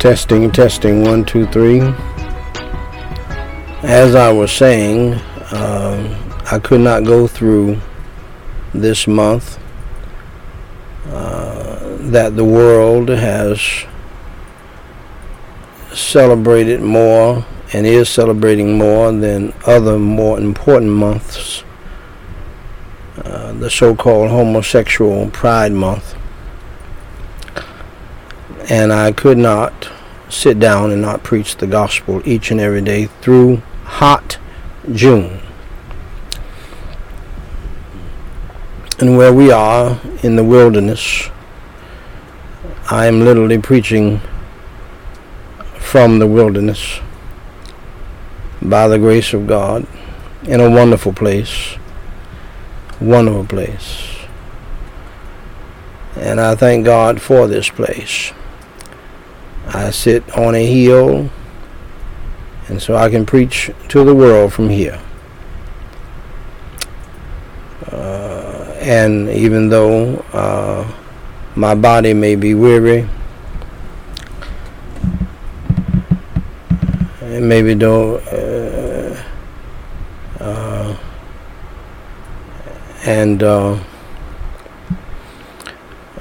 Testing, testing, one, two, three. As I was saying, uh, I could not go through this month uh, that the world has celebrated more and is celebrating more than other more important months. Uh, the so-called homosexual pride month and I could not sit down and not preach the gospel each and every day through hot June. And where we are in the wilderness, I am literally preaching from the wilderness by the grace of God in a wonderful place. Wonderful place. And I thank God for this place. I sit on a hill, and so I can preach to the world from here. Uh, and even though uh, my body may be weary, and maybe though, uh, and uh,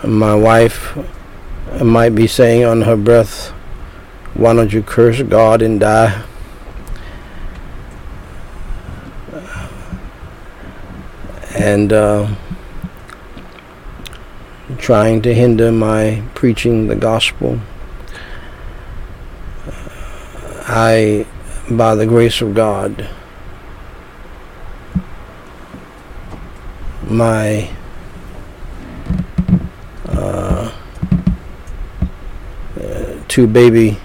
my wife I might be saying on her breath, why don't you curse God and die? And uh, trying to hinder my preaching the gospel. I, by the grace of God, my two baby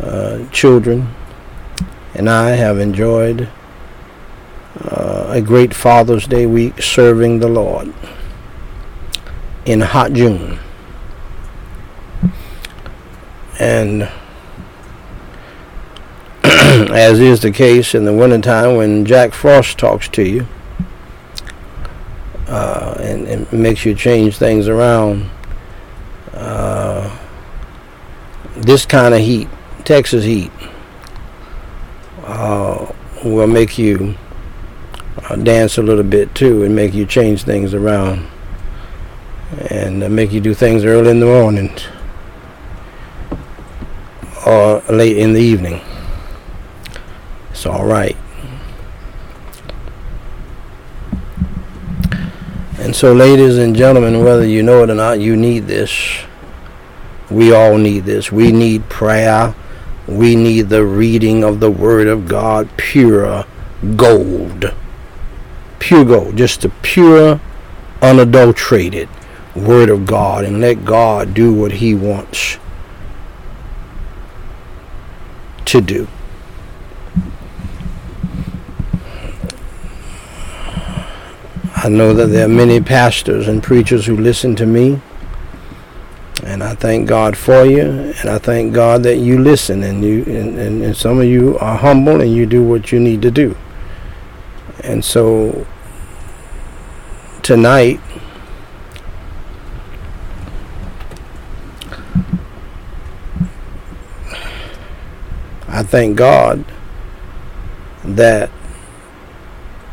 uh, children, and I have enjoyed uh, a great Father's Day week serving the Lord in hot June. And as is the case in the wintertime when Jack Frost talks to you uh, and, and, makes you change things around, uh, this kind of heat, Texas heat, uh, will make you uh, dance a little bit too and make you change things around and uh, make you do things early in the morning or late in the evening. It's all right. And so, ladies and gentlemen, whether you know it or not, you need this. We all need this. We need prayer. We need the reading of the Word of God, pure gold. Pure gold. Just the pure, unadulterated Word of God. And let God do what He wants to do. I know that there are many pastors and preachers who listen to me and I thank God for you, and I thank God that you listen, and you and, and, and some of you are humble, and you do what you need to do. And so tonight, I thank God that,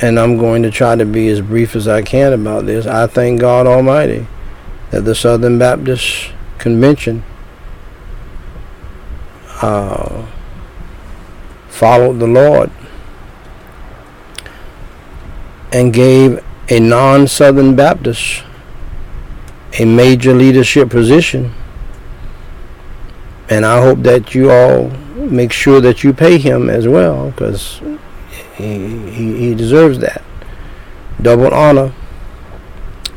and I'm going to try to be as brief as I can about this. I thank God Almighty that the Southern Baptist convention uh, followed the Lord and gave a non Southern Baptist a major leadership position. And I hope that you all make sure that you pay him as well because he, he, he deserves that. Double honor.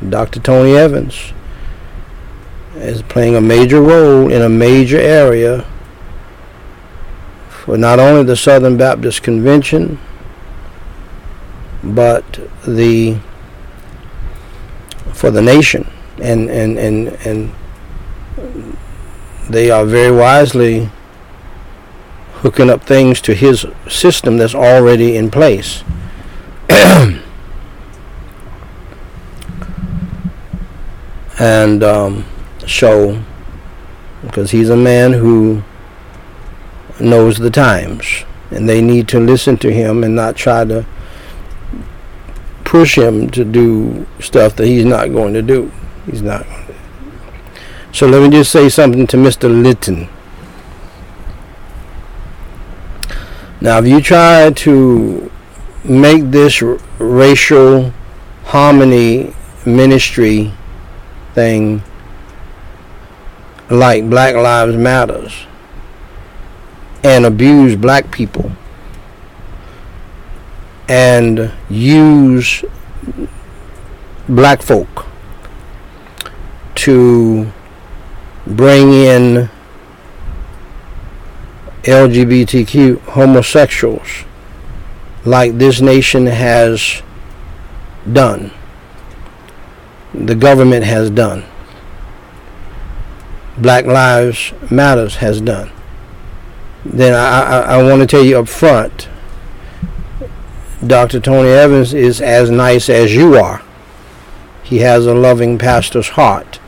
Dr. Tony Evans is playing a major role in a major area for not only the Southern Baptist Convention, but the for the nation, and and and and they are very wisely hooking up things to his system that's already in place. and um, so because he's a man who knows the times and they need to listen to him and not try to push him to do stuff that he's not going to do. He's not. So let me just say something to Mr. Litton. Now, if you try to make this racial harmony ministry thing like Black Lives Matters and abuse black people and use black folk to bring in LGBTQ homosexuals like this nation has done. The government has done. Black Lives Matters has done. Then I, I, I want to tell you up front, Dr. Tony Evans is as nice as you are. He has a loving pastor's heart.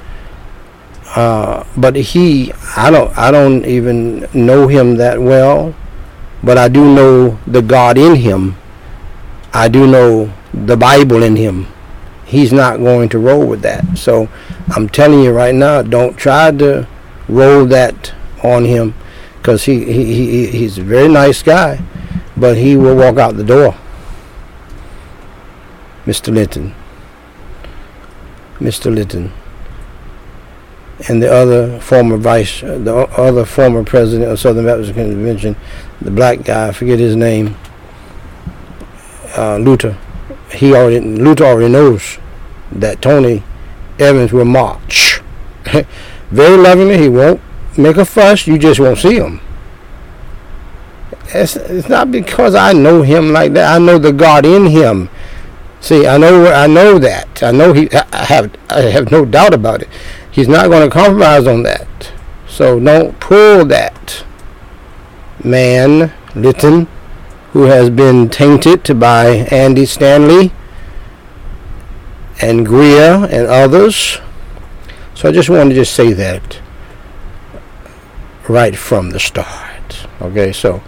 Uh, but he, I don't, I don't even know him that well, but I do know the God in him. I do know the Bible in him. He's not going to roll with that. So I'm telling you right now, don't try to roll that on him, because he, he, he he's a very nice guy, but he will walk out the door. Mr. Linton. Mr. Linton and the other former vice, the other former president of Southern Baptist Convention, the black guy, I forget his name, uh, Luther. He already, Luther already knows that Tony Evans will march. Very lovingly, he won't make a fuss. You just won't see him. It's, it's not because I know him like that. I know the God in him. See, I know, I know that. I know he. I have, I have no doubt about it. He's not going to compromise on that. So don't pull that man, Litton, who has been tainted by Andy Stanley and Greear and others. So I just wanted to just say that right from the start. Okay, so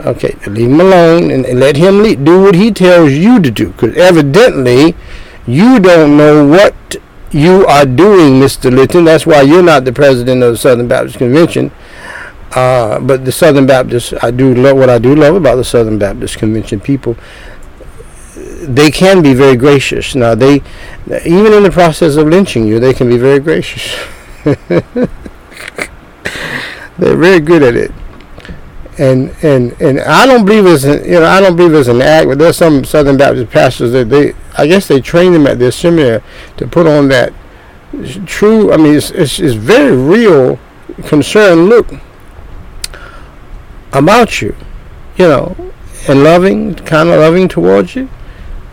okay, leave him alone and, and let him lead, do what he tells you to do. Because evidently, you don't know what you are doing, Mr. Litton. That's why you're not the president of the Southern Baptist Convention. Uh, but the Southern Baptist, I do love what I do love about the Southern Baptist Convention people. They can be very gracious. Now they, even in the process of lynching you, they can be very gracious. They're very good at it. And and and I don't believe it's an, you know I don't believe it's an act, but there's some Southern Baptist pastors that they I guess they train them at their seminary to put on that true. I mean, it's it's, it's very real concern. Look about you, you know, and loving, kind of loving towards you,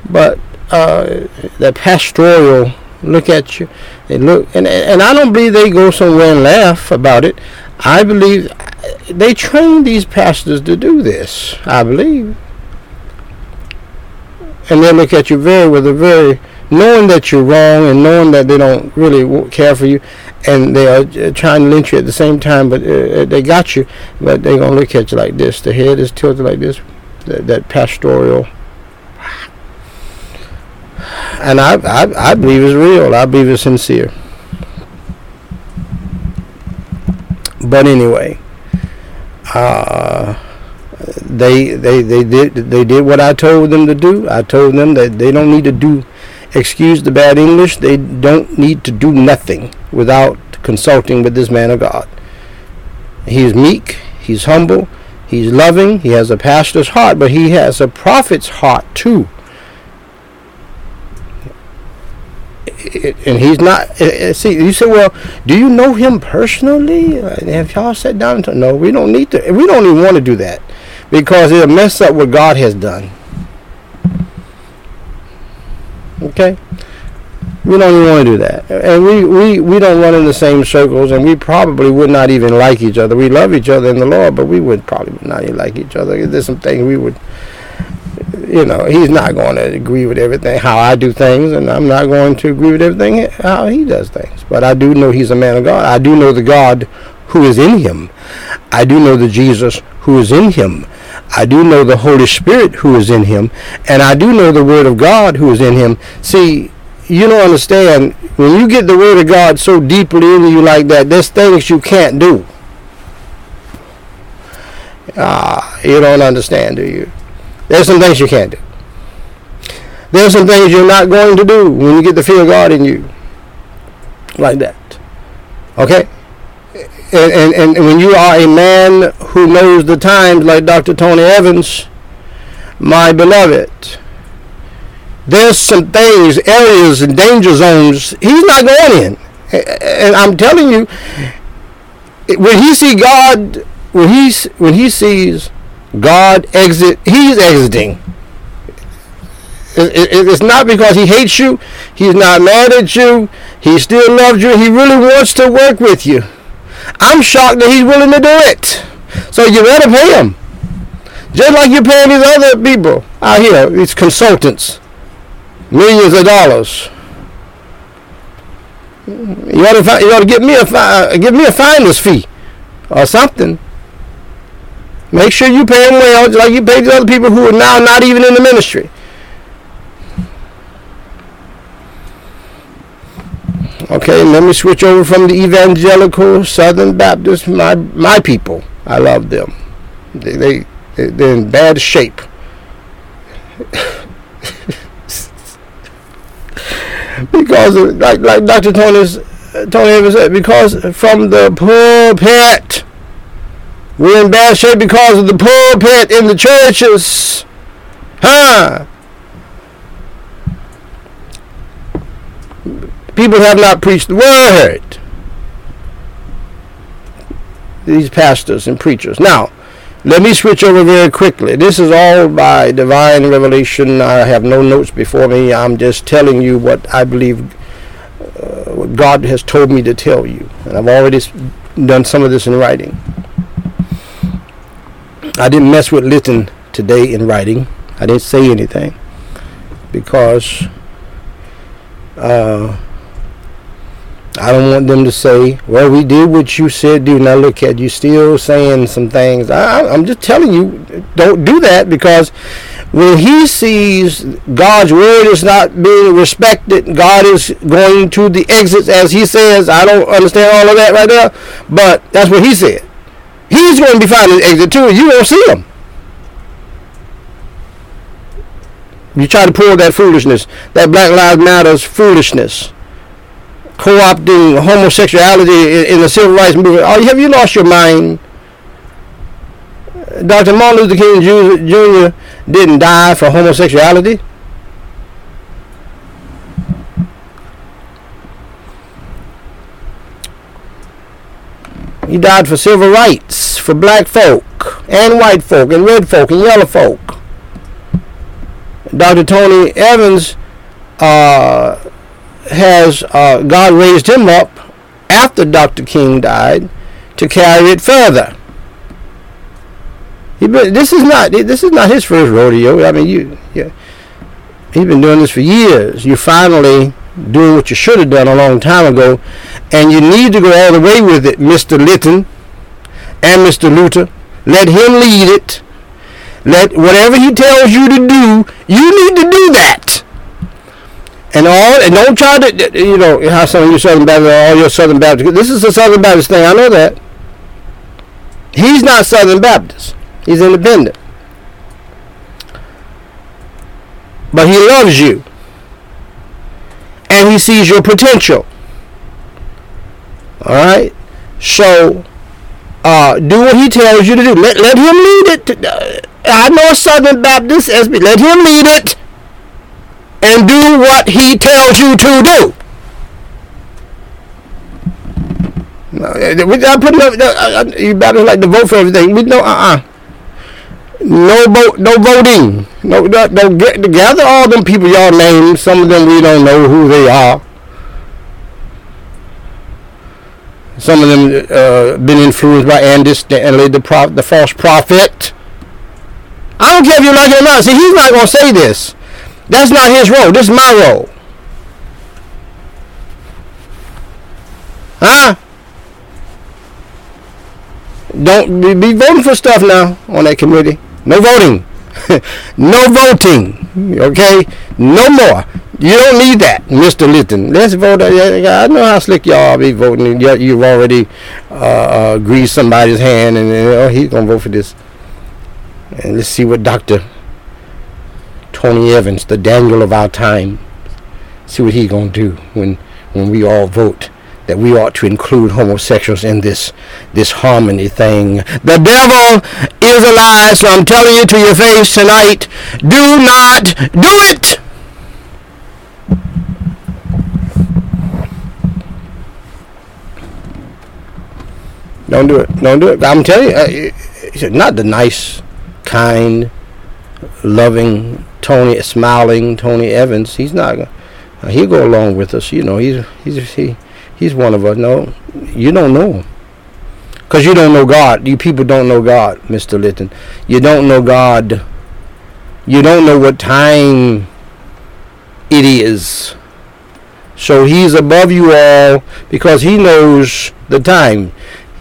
but uh, that pastoral look at you. They look, and and I don't believe they go somewhere and laugh about it. I believe they train these pastors to do this. I believe, and they look at you very with a very knowing that you're wrong and knowing that they don't really care for you, and they are trying to lynch you at the same time. But uh, they got you, but they're gonna look at you like this. The head is tilted like this. That, that pastoral and I, I, I believe it's real. I believe it's sincere. But anyway, uh, they they they did they did what I told them to do. I told them that they don't need to do excuse the bad English. They don't need to do nothing without consulting with this man of God. He's meek. He's humble. He's loving. He has a pastor's heart, but he has a prophet's heart too. And he's not. Eh, eh, see, you say, well, do you know him personally? Have y'all sat down and talk? No, we don't need to. We don't even want to do that because it'll mess up what God has done. Okay, we don't even want to do that, and we we we don't run in the same circles, and we probably would not even like each other. We love each other in the Lord, but we would probably not even like each other. There's some things we would you know, he's not going to agree with everything how I do things, and I'm not going to agree with everything how he does things. But I do know he's a man of God. I do know the God who is in him. I do know the Jesus who is in him. I do know the Holy Spirit who is in him. And I do know the Word of God who is in him. See, you don't understand. When you get the Word of God so deeply into you like that, there's things you can't do. Ah, you don't understand, do you? There's some things you can't do. There's some things you're not going to do when you get the fear of God in you. Like that. Okay? And, and, and when you are a man who knows the times, like Dr. Tony Evans, my beloved, there's some things, areas, and danger zones he's not going in. And I'm telling you, when he see God, when he's when he sees God exit, he's exiting. It's not because he hates you. He's not mad at you. He still loves you. He really wants to work with you. I'm shocked that he's willing to do it. So you better pay him. Just like you're paying these other people out here, these consultants, millions of dollars. You ought to, you ought to give me a uh, give me a finder's fee or something. Make sure you pay them well, like you pay the other people who are now not even in the ministry. Okay, let me switch over from the evangelical Southern Baptist. My my people, I love them. They they they're in bad shape. because like like Dr. Tony's Tony Evans said, because from the pulpit, we're in bad shape because of the pulpit in the churches, huh? People have not preached the word. These pastors and preachers. Now, let me switch over very quickly. This is all by divine revelation. I have no notes before me. I'm just telling you what I believe uh, God has told me to tell you. And I've already done some of this in writing. I didn't mess with Litton today in writing. I didn't say anything because uh, I don't want them to say, well, we did what you said do. Now look at you still saying some things. I, I'm just telling you, don't do that because when he sees God's word is not being respected, God is going to the exits as he says. I don't understand all of that right now, but that's what he said. He's going to be finding exit too, you won't see him. You try to pull that foolishness, that Black Lives Matters foolishness co-opting homosexuality in, the civil rights movement. Oh, have you lost your mind? Dr. Martin Luther King Jr. didn't die for homosexuality. He died for civil rights, for black folk, and white folk, and red folk, and yellow folk. Dr. Tony Evans uh, has uh, God raised him up after Dr. King died to carry it further. He been, this is not this is not his first rodeo. I mean, you, yeah, he's been doing this for years. You finally doing what you should have done a long time ago, and you need to go all the way with it, Mister Litton and Mister Luther. Let him lead it. Let whatever he tells you to do, you need to do that. And all and don't try to you know how some of you Southern Baptists all your Southern Baptists this is a Southern Baptist thing I know that. He's not Southern Baptist. He's independent. But he loves you and he sees your potential all right so uh, do what he tells you to do let, let him lead it uh, I know a Southern Baptist let him lead it and do what he tells you to do. No, We're not putting up, uh, uh, you better like to vote for everything. We know, uh-uh. No vote, no voting. No, don't get together all them people y'all name. Some of them we don't know who they are. Some of them uh, been influenced by Andy Stanley, the prof, the false prophet. I don't care if you like it or not. See, he's not gonna say this. That's not his role. This is my role. Huh? Don't be, be voting for stuff now on that committee. No voting. no voting. Okay? No more. You don't need that, Mr. Litton. Let's vote. I know how slick y'all be voting. You've already uh, uh, greased somebody's hand, and oh, he's gonna vote for this. And let's see what Doctor Tony Evans, the Daniel of our time, see what he gonna do when when we all vote that we ought to include homosexuals in this this harmony thing. The devil is a lie, so I'm telling you to your face tonight, do not do it. Don't do it. Don't do it. I'm telling you, uh, not the nice, kind, loving Tony, smiling Tony Evans. He's not. He'll go along with us. You know, he's he's he he's one of us. No, you don't know him. Because you don't know God. You people don't know God, Mr. Litton. You don't know God. You don't know what time it is. So he's above you all because he knows the time.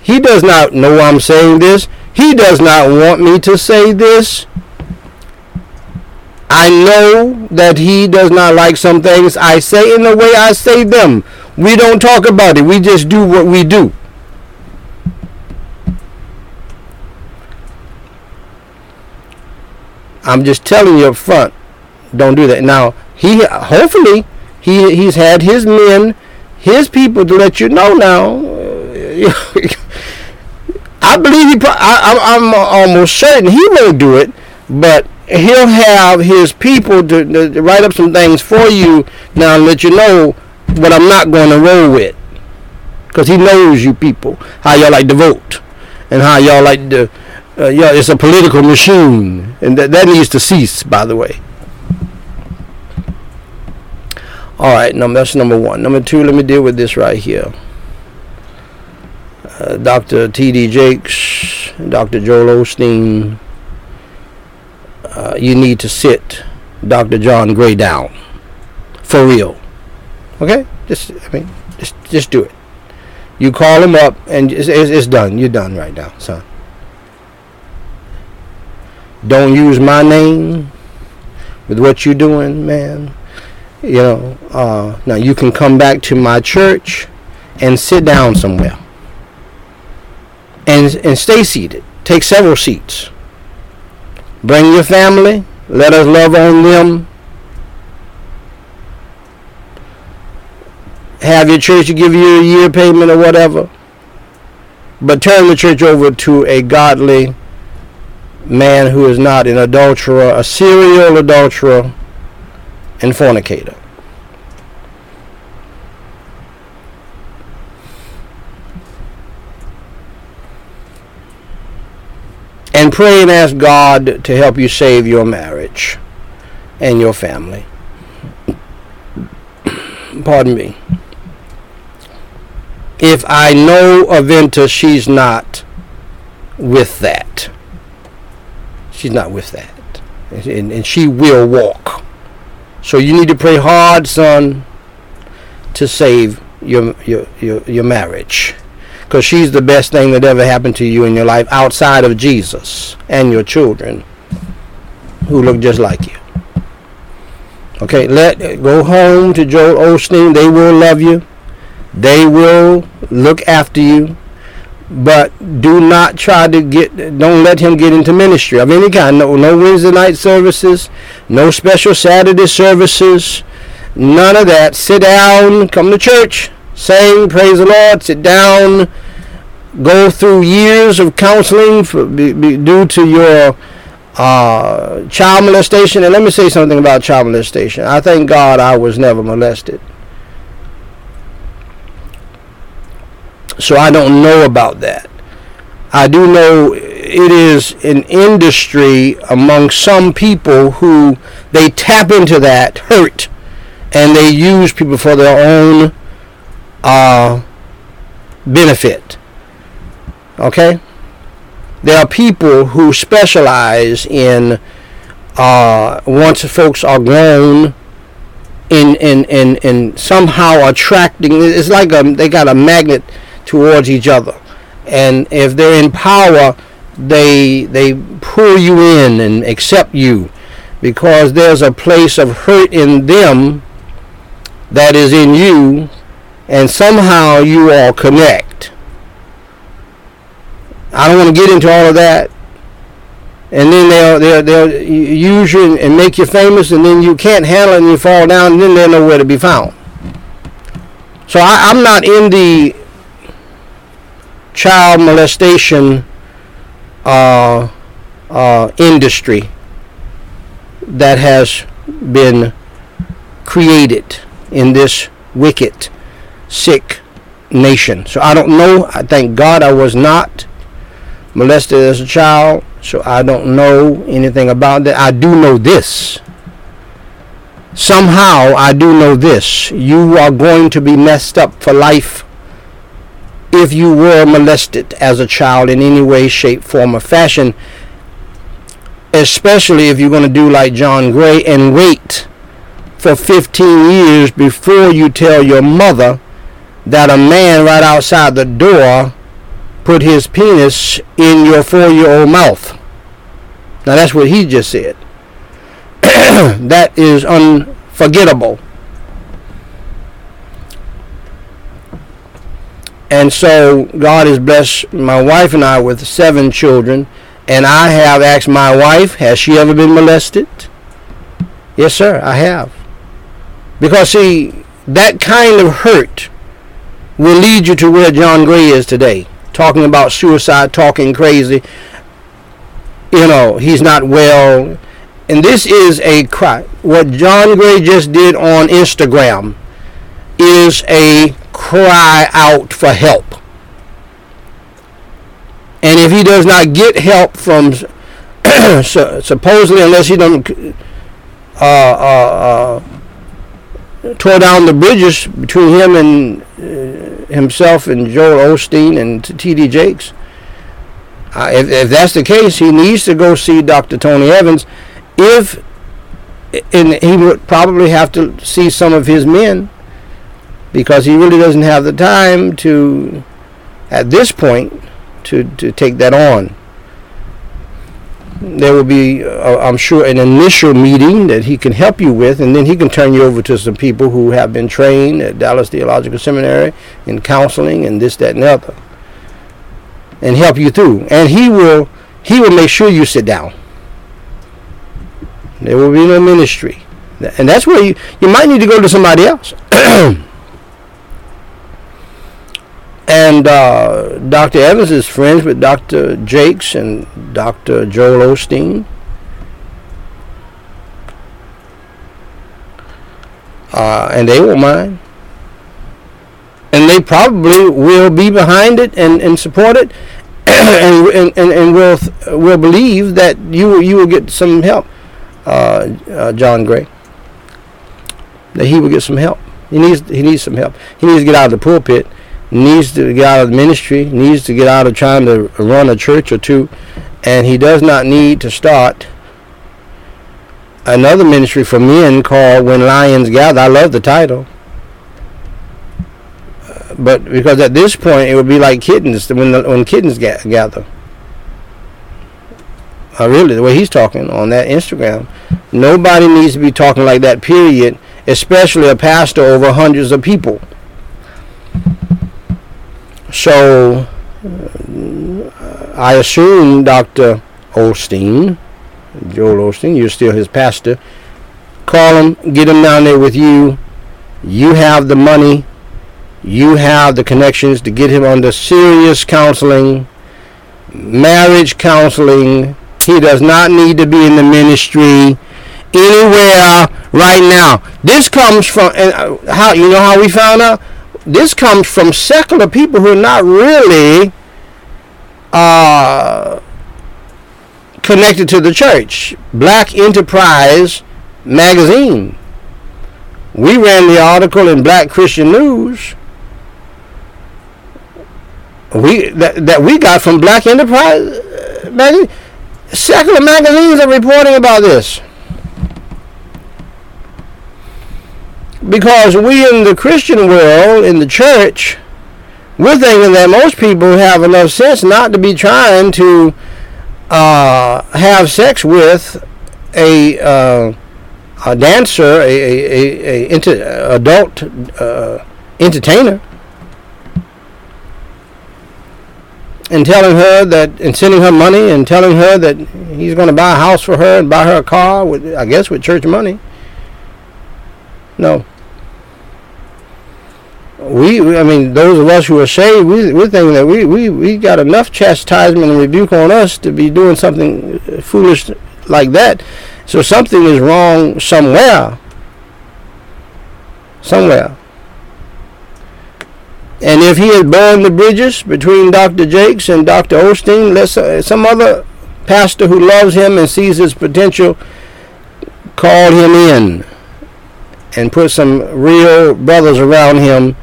He does not know I'm saying this. He does not want me to say this. I know that he does not like some things I say in the way I say them. We don't talk about it. We just do what we do. I'm just telling you up front, don't do that. Now, he hopefully he he's had his men, his people to let you know now. I believe he. I, I'm almost certain he won't do it, but he'll have his people to, to, write up some things for you now and let you know what I'm not going to roll with, because he knows you people how y'all like to vote and how y'all like to. Uh, yeah, it's a political machine, and that that needs to cease. By the way. All right, no, that's number one. Number two, let me deal with this right here. Uh, Dr. T.D. Jakes, Dr. Joel Osteen, uh, you need to sit Dr. John Gray down. For real. Okay? Just, I mean, just, just do it. You call him up and it's, it's, it's done. You're done right now, son. Don't use my name with what you're doing, man. You know, uh, now you can come back to my church and sit down somewhere and, and stay seated. Take several seats. Bring your family. Let us love on them. Have your church give you a year payment or whatever. But turn the church over to a godly man who is not an adulterer, a serial adulterer, and fornicator. And pray and ask God to help you save your marriage and your family. Pardon me. If I know Aventer, she's not with that. She's not with that. And, and she will walk. So you need to pray hard, son, to save your, your, your, your marriage because she's the best thing that ever happened to you in your life outside of Jesus and your children who look just like you. Okay, let go home to Joel Osteen. They will love you. They will look after you. But do not try to get don't let him get into ministry of any kind. No no Wednesday night services, no special Saturday services, none of that. Sit down, come to church, sing, praise the Lord, sit down, go through years of counseling for, be, be, due to your uh, child molestation. And let me say something about child molestation. I thank God I was never molested. So I don't know about that. I do know it is an industry among some people who they tap into that hurt and they use people for their own uh, benefit. Okay? There are people who specialize in uh, once folks are grown in in in, in somehow attracting it's like a, they got a magnet towards each other and if they're in power, they they pull you in and accept you because there's a place of hurt in them that is in you and somehow you all connect. I don't want to get into all of that. And then they'll, they'll, they'll use you and make you famous, and then you can't handle it and you fall down, and then they're nowhere to be found. So I, I'm not in the child molestation uh, uh, industry that has been created in this wicked, sick nation. So I don't know. I thank God I was not molested as a child, so I don't know anything about that. I do know this. Somehow I do know this. You are going to be messed up for life if you were molested as a child in any way, shape, form, or fashion, especially if you're going to do like John Gray and wait for 15 years before you tell your mother that a man right outside the door put his penis in your four-year-old mouth. Now that's what he just said. that is unforgettable. And so God has blessed my wife and I with seven children. And I have asked my wife, has she ever been molested? Yes, sir, I have. Because, see, that kind of hurt will lead you to where John Gray is today. Talking about suicide, talking crazy. You know, he's not well. And this is a cry. What John Gray just did on Instagram is a cry out for help. And if he does not get help from supposedly, unless he doesn't uh, uh, uh, tore down the bridges between him and himself and Joel Osteen and T.D. Jakes, uh, if, if that's the case, he needs to go see Dr. Tony Evans. If and he would probably have to see some of his men because he really doesn't have the time to, at this point, to, to take that on. There will be, uh, I'm sure, an initial meeting that he can help you with, and then he can turn you over to some people who have been trained at Dallas Theological Seminary in counseling and this, that, and the other, and help you through. And he will, he will make sure you sit down. There will be no ministry, and that's where you, you might need to go to somebody else. And uh, Dr. Evans is friends with Dr. Jakes and Dr. Joel Osteen. Uh, and they won't mind. And they probably will be behind it and, and support it and, and, and, and will, will believe that you, you will get some help, uh, uh, John Gray. That he will get some help. He needs, he needs some help. He needs to get out of the pulpit needs to get out of ministry, needs to get out of trying to run a church or two, and he does not need to start another ministry for men called When Lions Gather. I love the title. but because at this point it would be like kittens when the, when kittens ga- gather. Uh, really, the way he's talking on that Instagram, nobody needs to be talking like that. Period. Especially a pastor over hundreds of people. So uh, I assume Dr. Osteen, Joel Osteen, you're still his pastor. Call him, get him down there with you. You have the money, you have the connections to get him under serious counseling, marriage counseling. He does not need to be in the ministry anywhere right now. This comes from uh, how you know how we found out this comes from secular people who are not really uh, connected to the church. Black Enterprise magazine. We ran the article in Black Christian News. We that, that we got from Black Enterprise uh, magazine. Secular magazines are reporting about this. Because we in the Christian world, in the church, we're thinking that most people have enough sense not to be trying to uh, have sex with a uh, a dancer, a, a, a, a inter, adult uh, entertainer, and telling her that, and sending her money, and telling her that he's going to buy a house for her and buy her a car with, I guess, with church money. No. We, I mean, those of us who are saved, we, we're thinking that we, we, we got enough chastisement and rebuke on us to be doing something foolish like that. So something is wrong somewhere. Somewhere. And if he had burned the bridges between Dr. Jakes and Dr. Osteen, let uh, some other pastor who loves him and sees his potential call him in and put some real brothers around him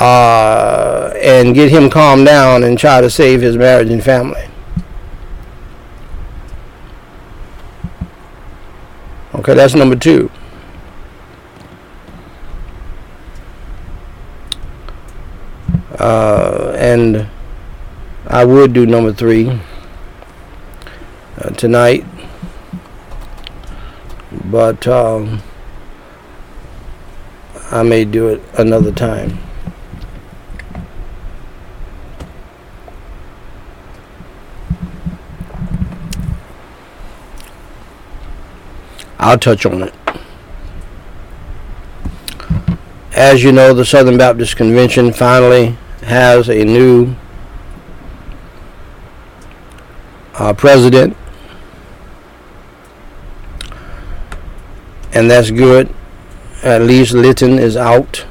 uh, and get him calmed down and try to save his marriage and family. Okay, that's number two. Uh, and I would do number three uh, tonight, but um, I may do it another time. I'll touch on it. As you know, the Southern Baptist Convention finally has a new uh, president, and that's good. At least Litton is out.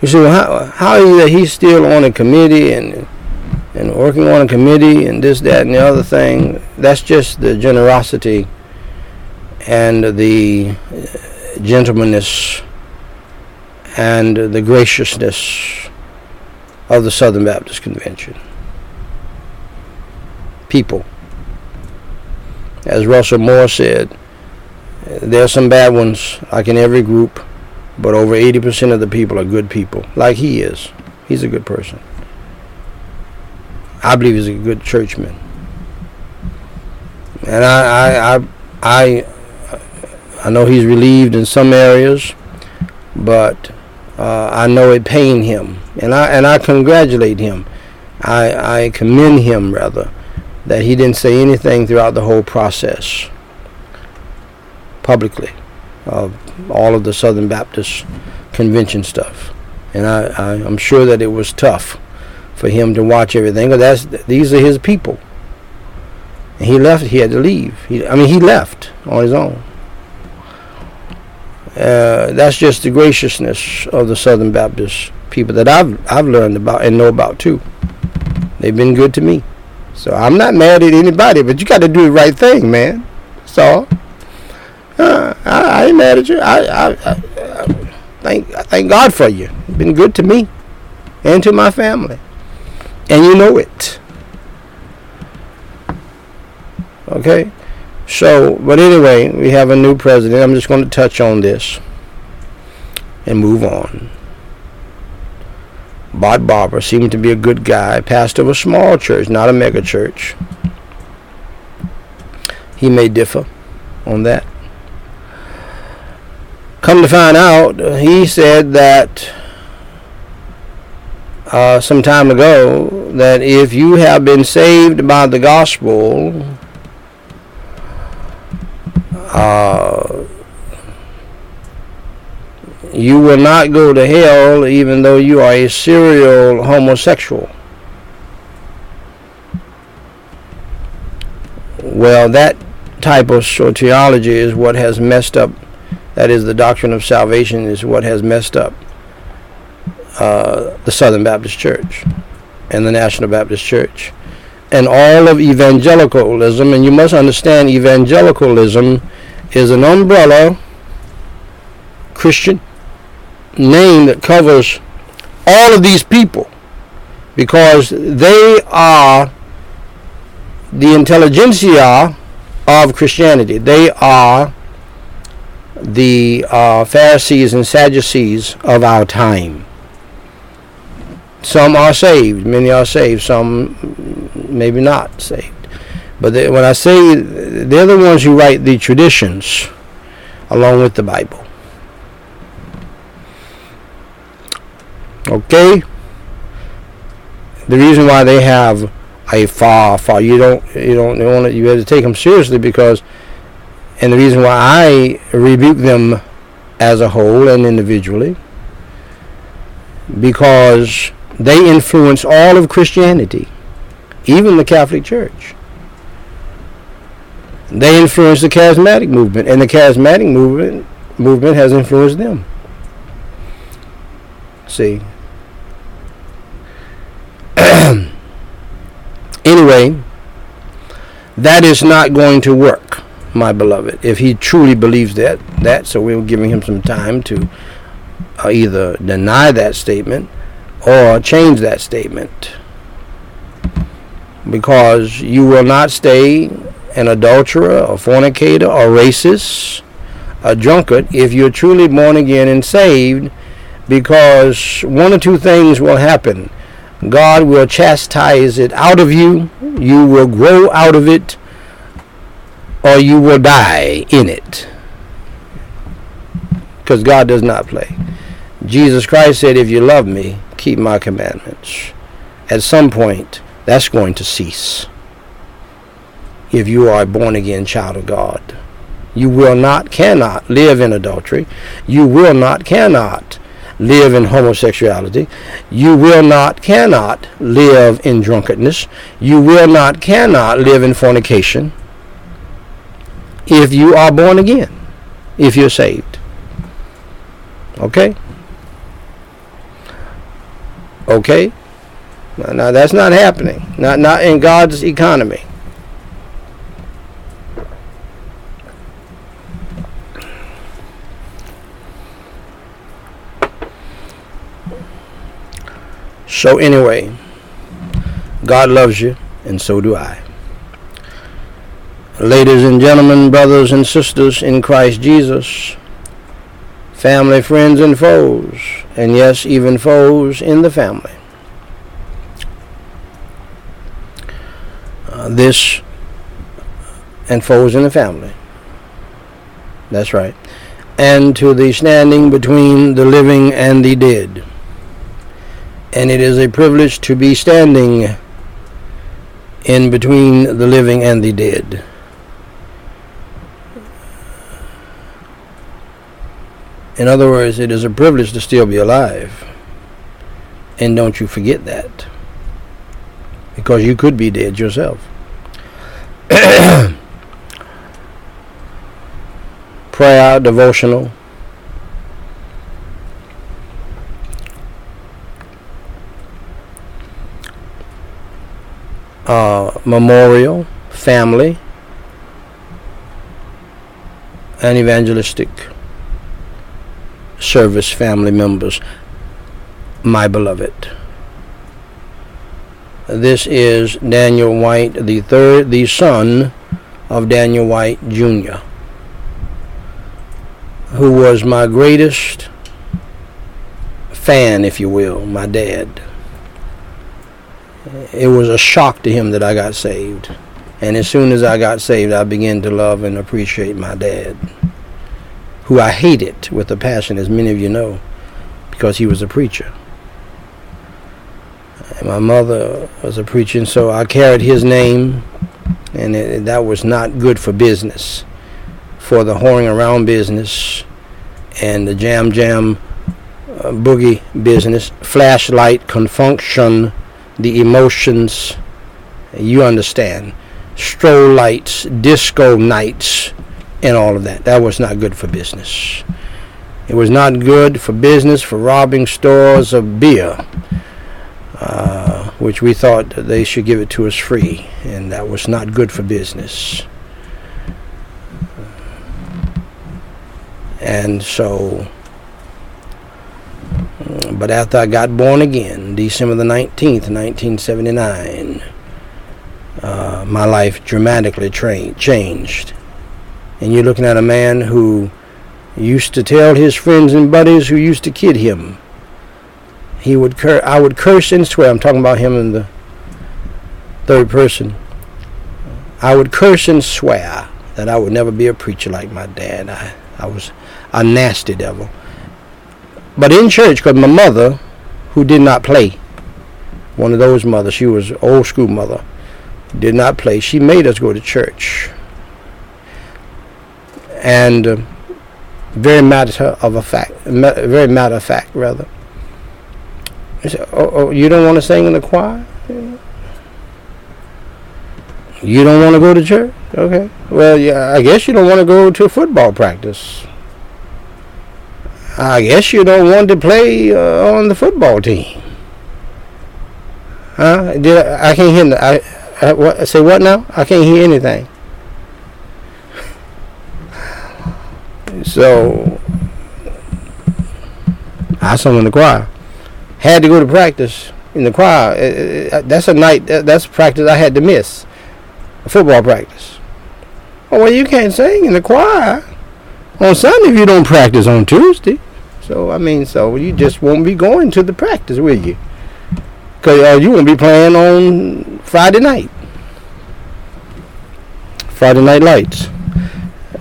You see, well, how, how is it that he's still on a committee and and working on a committee and this, that, and the other thing. That's just the generosity and the uh, gentleness and the graciousness of the Southern Baptist Convention. People. As Russell Moore said, there are some bad ones, like in every group, but over 80% of the people are good people, like he is. He's a good person. I believe he's a good churchman. And I, I, I, I, I know he's relieved in some areas, but uh, I know it pained him, and I and I congratulate him. I, I commend him rather that he didn't say anything throughout the whole process publicly of all of the Southern Baptist convention stuff, and I, I I'm sure that it was tough for him to watch everything. But that's these are his people. And he left. He had to leave. He, I mean, he left on his own. Uh, that's just the graciousness of the Southern Baptist people that I've I've learned about and know about too. They've been good to me. So I'm not mad at anybody, but you got to do the right thing, man. So uh, I, I, ain't mad at you. I, I, I, I thank I thank God for you. You've been good to me and to my family and you know it. Okay? So, but anyway, we have a new president. I'm just going to touch on this and move on. Bob Barber seemed to be a good guy, pastor of a small church, not a mega church. He may differ on that. Come to find out, he said that uh, some time ago that if you have been saved by the gospel, uh, you will not go to hell even though you are a serial homosexual. Well, that type of soteriology is what has messed up. That is, the doctrine of salvation is what has messed up uh, the Southern Baptist Church and the National Baptist Church and all of evangelicalism. And you must understand evangelicalism is an umbrella Christian name that covers all of these people because they are the intelligentsia of Christianity. They are the uh, Pharisees and Sadducees of our time. Some are saved, many are saved, some maybe not saved. But they, when I say they're the ones who write the traditions along with the Bible. Okay? The reason why they have a far, far you don't you don't you want to, you have to take them seriously because and the reason why I rebuke them as a whole and individually because they influence all of Christianity, even the Catholic Church. They influence the charismatic movement, and the charismatic movement movement has influenced them. See. anyway, that is not going to work, my beloved. If he truly believes that, that so we're giving him some time to uh, either deny that statement or change that statement. Because you will not stay an adulterer, a fornicator, a racist, a drunkard, if you're truly born again and saved, because one or two things will happen. God will chastise it out of you, you will grow out of it, or you will die in it. Because God does not play. Jesus Christ said, If you love me, keep my commandments. At some point, that's going to cease if you are a born again child of God. You will not, cannot live in adultery. You will not, cannot live in homosexuality. You will not, cannot live in drunkenness. You will not, cannot live in fornication if you are born again, if you're saved. Okay? Okay? Now, now that's not happening. Not, not in God's economy. So, anyway, God loves you, and so do I. Ladies and gentlemen, brothers and sisters in Christ Jesus, family, friends, and foes, and yes, even foes in the family. Uh, this and foes in the family. That's right. And to the standing between the living and the dead and it is a privilege to be standing in between the living and the dead. In other words, it is a privilege to still be alive. And don't you forget that. Because you could be dead yourself. Prayer, devotional, uh, memorial, family, and evangelistic service family members, my beloved. This is Daniel Whyte the third, the son of Daniel Whyte Jr., who was my greatest fan, if you will, my dad it was a shock to him that I got saved. And as soon as I got saved, I began to love and appreciate my dad, who I hated with a passion, as many of you know, because he was a preacher. And my mother was a preacher, and so I carried his name, and it, that was not good for business, for the whoring around business and the jam jam uh, boogie business, flashlight confunction the emotions. You understand. Stroll lights, disco nights, and all of that. That was not good for business. It was not good for business for robbing stores of beer, uh, which we thought they should give it to us free, and that was not good for business. And so but after I got born again, December the 19th, 1979, uh, my life dramatically tra- changed. And you're looking at a man who used to tell his friends and buddies who used to kid him. He would cur- I would curse and swear. I'm talking about him in the third person. I would curse and swear that I would never be a preacher like my dad. I, I was a nasty devil. But in church, because my mother, who did not play, one of those mothers, she was old school mother, did not play. She made us go to church. And uh, very matter of a fact, very matter of fact, rather. Said, oh, oh, you don't want to sing in the choir? You don't want to go to church? Okay. Well, yeah, I guess you don't want to go to football practice. I guess you don't want to play uh, on the football team. Huh? Did I, I can't hear. I, I what, say what now? I can't hear anything. So I sung in the choir. Had to go to practice in the choir. That's a night. That's practice I had to miss. Football practice. Oh well, you can't sing in the choir on Sunday if you don't practice on Tuesday. So I mean, so you just won't be going to the practice, will you? Cause uh, you won't be playing on Friday night. Friday Night Lights.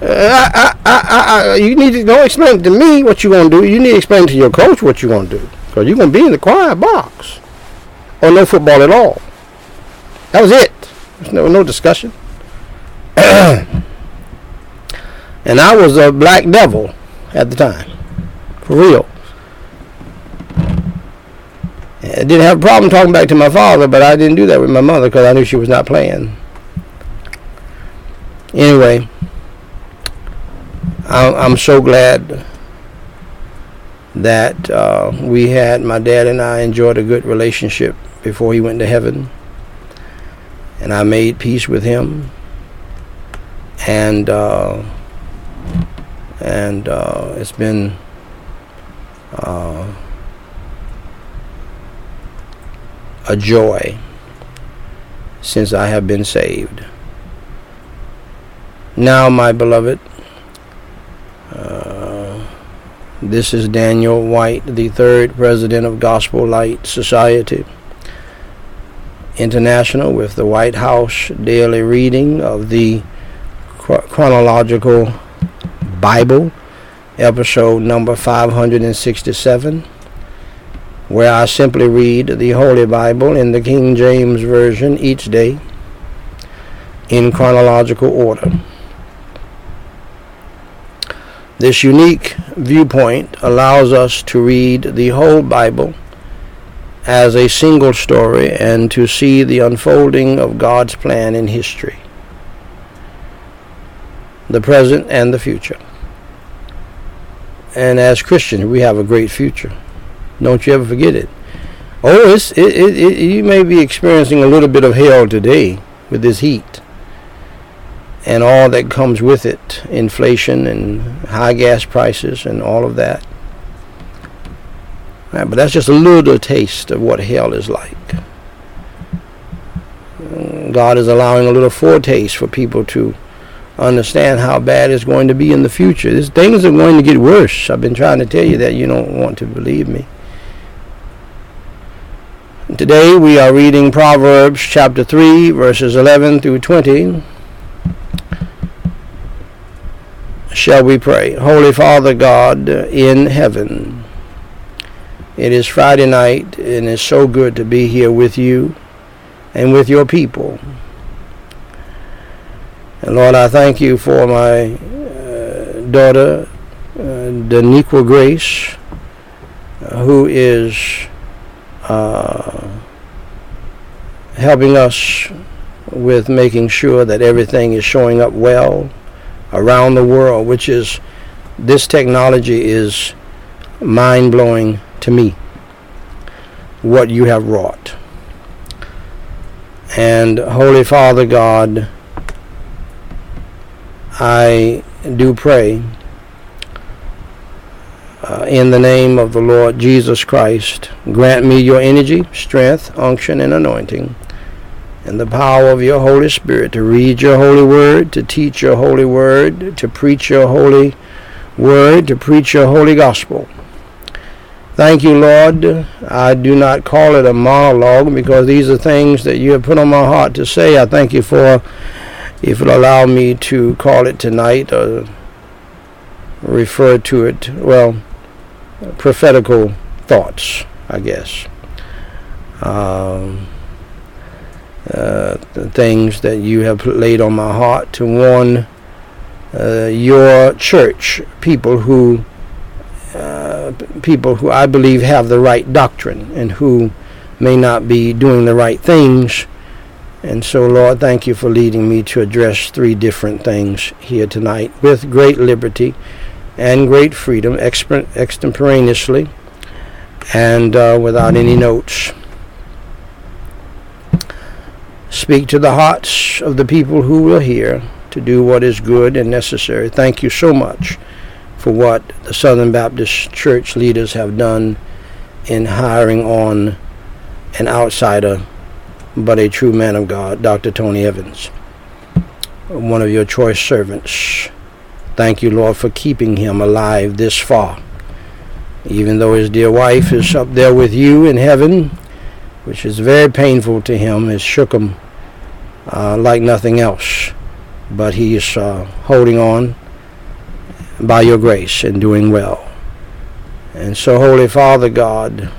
I, I, I, you need to don't explain to me what you're gonna do. You need to explain to your coach what you're gonna do, because you're gonna be in the quiet box, or no football at all. That was it. There's no no discussion. and I was a black devil at the time, for real. I didn't have a problem talking back to my father, but I didn't do that with my mother because I knew she was not playing. Anyway. I'm so glad that uh, we had my dad and I enjoyed a good relationship before he went to heaven, and I made peace with him, and uh, and uh, it's been. Uh, a joy since I have been saved. Now, my beloved, uh, this is Daniel Whyte, the third president of Gospel Light Society International, with the White House daily reading of the chronological Bible, episode number 567, where I simply read the Holy Bible in the King James Version each day in chronological order. This unique viewpoint allows us to read the whole Bible as a single story and to see the unfolding of God's plan in history, the present and the future. And as Christians, we have a great future. Don't you ever forget it. Oh, it's, it, it, it, you may be experiencing a little bit of hell today with this heat and all that comes with it inflation and high gas prices and all of that. But that's just a little taste of what hell is like. God is allowing a little foretaste for people to understand how bad it's going to be in the future. Things are going to get worse. I've been trying to tell you that you don't want to believe me. Today we are reading Proverbs chapter 3 verses 11 through 20. Shall we pray. Holy Father God in heaven, it is Friday night and it's so good to be here with you and with your people. And Lord, I thank you for my uh, daughter, uh, Daniqua Grace, uh, who is uh, helping us with making sure that everything is showing up well around the world, which is this technology is mind blowing to me. What you have wrought. And Holy Father God, I do pray uh, in the name of the Lord Jesus Christ, grant me your energy, strength, unction, and anointing and the power of your Holy Spirit to read your holy word, to teach your holy word, to preach your holy word to preach your holy gospel. Thank you, Lord. I do not call it a monologue because these are things that you have put on my heart to say. I thank you for if you'll allow me to call it tonight or refer to it, well, prophetical thoughts, I guess. Um, uh, things that you have laid on my heart to warn uh, your church, people who uh, people who I believe have the right doctrine and who may not be doing the right things. And so, Lord, thank you for leading me to address three different things here tonight with great liberty and great freedom, extemporaneously, and uh, without any notes. Speak to the hearts of the people who will hear to do what is good and necessary. Thank you so much for what the Southern Baptist Church leaders have done in hiring on an outsider but a true man of God, Dr. Tony Evans, one of your choice servants. Thank you, Lord, for keeping him alive this far. Even though his dear wife is up there with you in heaven, which is very painful to him, it shook him uh, like nothing else. But he is uh, holding on by your grace and doing well. And so, Holy Father God,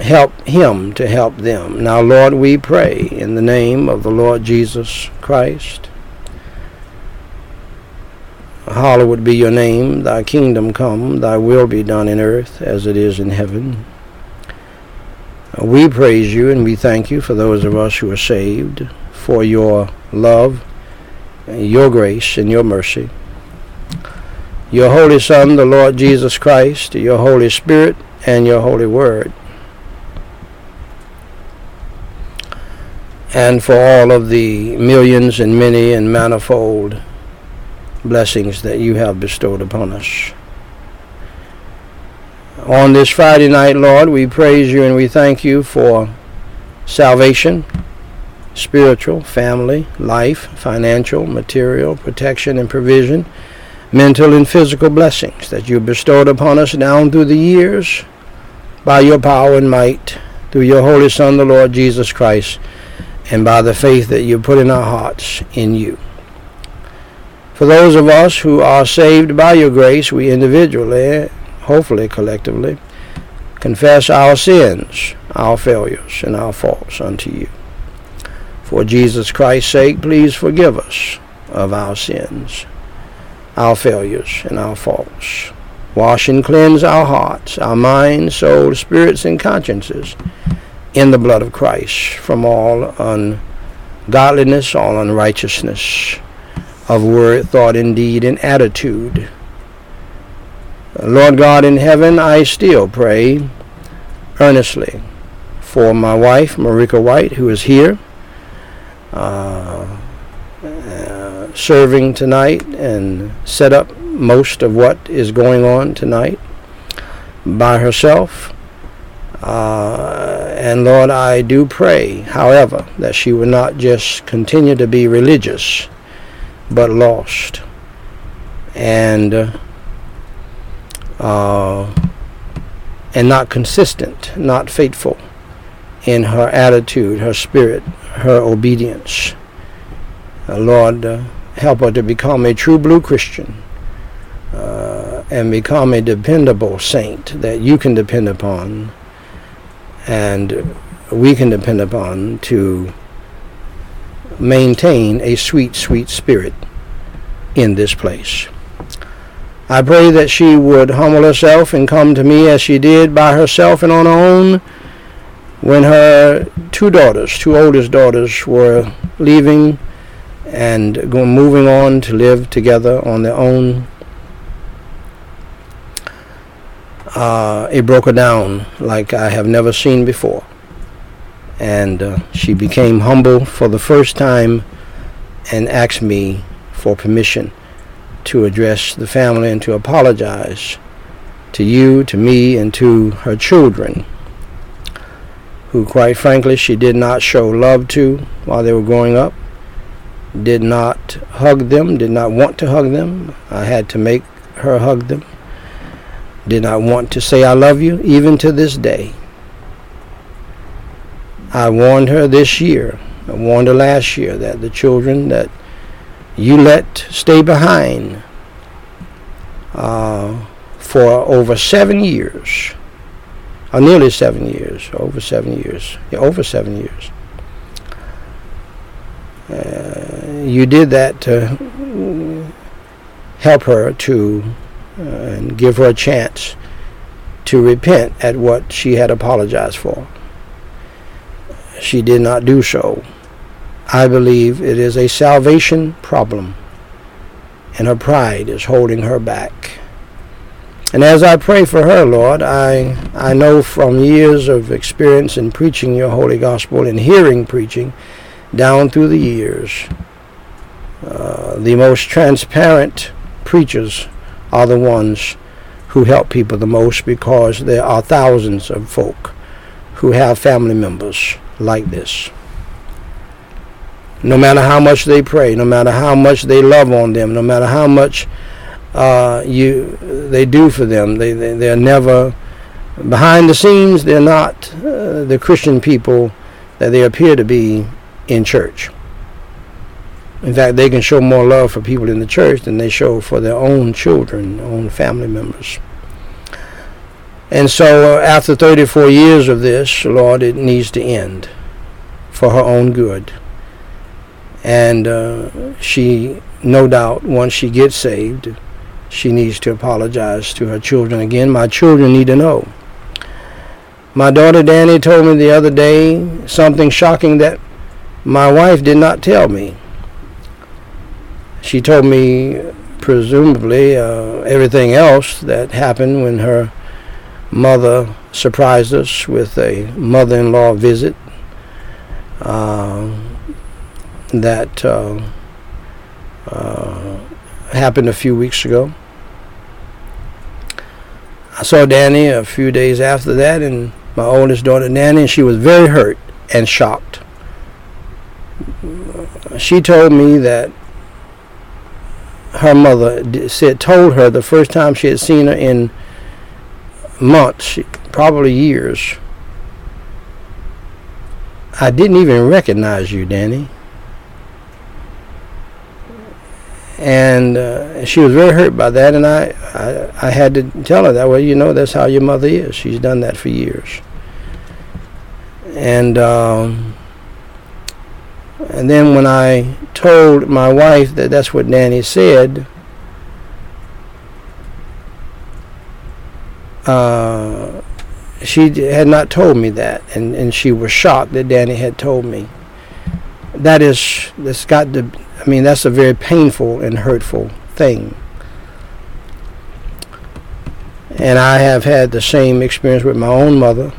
help him to help them. Now, Lord, we pray in the name of the Lord Jesus Christ. Hallowed be your name, thy kingdom come, thy will be done in earth as it is in heaven. We praise you and we thank you for those of us who are saved, for your love your grace and your mercy. Your Holy Son, the Lord Jesus Christ, your Holy Spirit, and your Holy Word. And for all of the millions and many and manifold blessings that you have bestowed upon us. On this Friday night, Lord, we praise you and we thank you for salvation spiritual, family, life, financial, material, protection and provision, mental and physical blessings that you bestowed upon us down through the years by your power and might through your Holy Son, the Lord Jesus Christ, and by the faith that you put in our hearts in you. For those of us who are saved by your grace, we individually, hopefully collectively, confess our sins, our failures, and our faults unto you. For Jesus Christ's sake, please forgive us of our sins, our failures, and our faults. Wash and cleanse our hearts, our minds, souls, spirits, and consciences in the blood of Christ from all ungodliness, all unrighteousness of word, thought, and deed, and attitude. Lord God in heaven, I still pray earnestly for my wife, Meriqua Whyte, who is here uh, uh, serving tonight and set up most of what is going on tonight by herself. Uh, and Lord, I do pray, however, that she would not just continue to be religious, but lost. And uh, and not consistent, not faithful in her attitude, her spirit, her obedience. Uh, Lord, uh, help her to become a true blue Christian uh, and become a dependable saint that you can depend upon and we can depend upon to maintain a sweet, sweet spirit in this place. I pray that she would humble herself and come to me as she did by herself and on her own when her two daughters, two oldest daughters, were leaving and going, moving on to live together on their own, uh, it broke her down like I have never seen before. And uh, she became humble for the first time and asked me for permission to address the family and to apologize to you, to me, and to her children who quite frankly she did not show love to while they were growing up. did not hug them, did not want to hug them. I had to make her hug them. Did not want to say I love you, even to this day. I warned her this year, I warned her last year that the children that you let stay behind uh, for over seven years, or nearly seven years, over seven years, yeah, over seven years. Uh, you did that to help her to uh, and give her a chance to repent at what she had apologized for. She did not do so. I believe it is a salvation problem, and her pride is holding her back. And as I pray for her, Lord, I, I know from years of experience in preaching your holy gospel and hearing preaching down through the years, uh, the most transparent preachers are the ones who help people the most because there are thousands of folk who have family members like this. No matter how much they pray, no matter how much they love on them, no matter how much uh, you they do for them, they, they they're never behind the scenes. They're not uh, the Christian people that they appear to be in church. In fact, they can show more love for people in the church than they show for their own children, own family members. And so, uh, after 34 years of this, Lord, it needs to end for her own good. And uh, she, no doubt, once she gets saved, she needs to apologize to her children again. My children need to know. My daughter Danny told me the other day something shocking that my wife did not tell me. She told me, presumably, uh, everything else that happened when her mother surprised us with a mother in law visit. Uh, that uh, uh, happened a few weeks ago. I saw Danny a few days after that, and my oldest daughter, Nanny, and she was very hurt and shocked. She told me that her mother said told her the first time she had seen her in months, probably years. I didn't even recognize you, Danny. And uh, she was very hurt by that, and I, I, I had to tell her that. Well, you know, that's how your mother is. She's done that for years. And um, and then when I told my wife that that's what Danny said, uh, she had not told me that, and, and she was shocked that Danny had told me. That is, that's got to, I mean, that's a very painful and hurtful thing. And I have had the same experience with my own mother,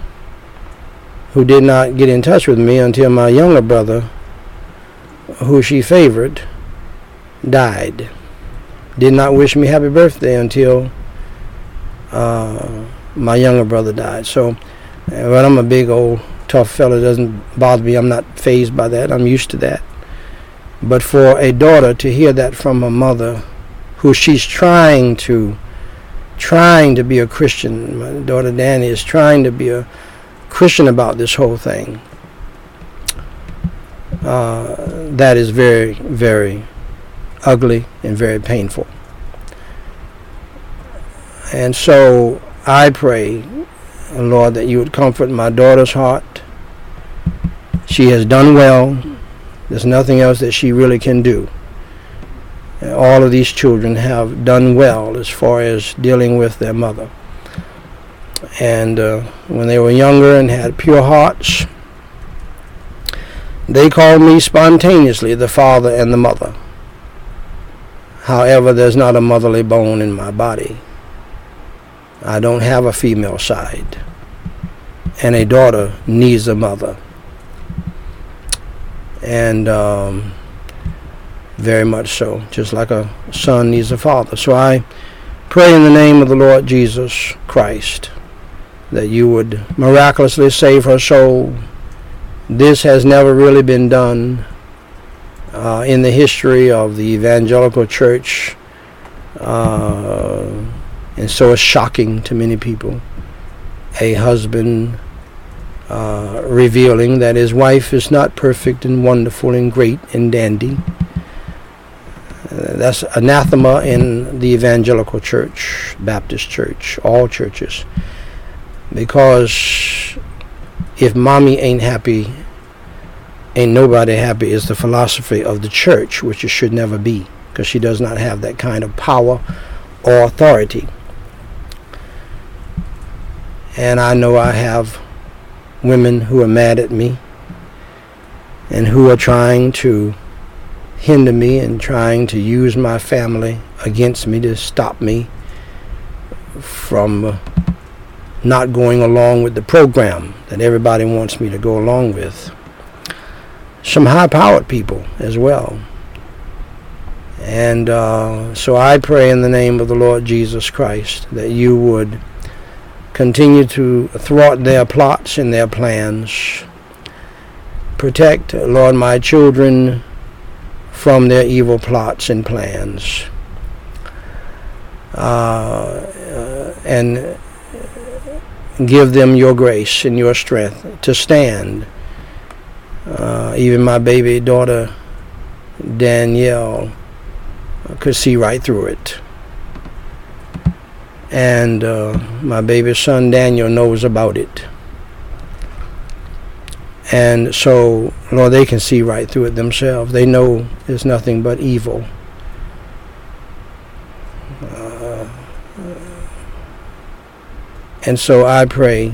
who did not get in touch with me until my younger brother who she favored, died. Did not wish me happy birthday until uh, my younger brother died. So, but I'm a big old tough fella. It doesn't bother me. I'm not phased by that. I'm used to that. But for a daughter to hear that from her mother, who she's trying to, trying to be a Christian, my daughter Danny is trying to be a Christian about this whole thing. Uh, that is very, very ugly and very painful. And so I pray, Lord, that you would comfort my daughter's heart. She has done well. There's nothing else that she really can do. All of these children have done well as far as dealing with their mother. And uh, when they were younger and had pure hearts, they called me spontaneously the father and the mother. However, there's not a motherly bone in my body. I don't have a female side. And a daughter needs a mother. And um, very much so, just like a son needs a father. So I pray in the name of the Lord Jesus Christ that you would miraculously save her soul this has never really been done uh, in the history of the evangelical church, uh, and so it's shocking to many people. A husband uh, revealing that his wife is not perfect and wonderful and great and dandy. Uh, that's anathema in the evangelical church, Baptist church, all churches. Because if mommy ain't happy, ain't nobody happy is the philosophy of the church, which it should never be, because she does not have that kind of power or authority. And I know I have women who are mad at me and who are trying to hinder me and trying to use my family against me to stop me from uh, not going along with the program that everybody wants me to go along with. Some high powered people as well. And uh, so I pray in the name of the Lord Jesus Christ that you would continue to thwart their plots and their plans. Protect, Lord, my children from their evil plots and plans. Uh, uh, and give them your grace and your strength to stand. Uh, even my baby daughter, Danielle, could see right through it and uh, my baby son Daniel knows about it. And so, Lord, they can see right through it themselves. They know it's nothing but evil. And so I pray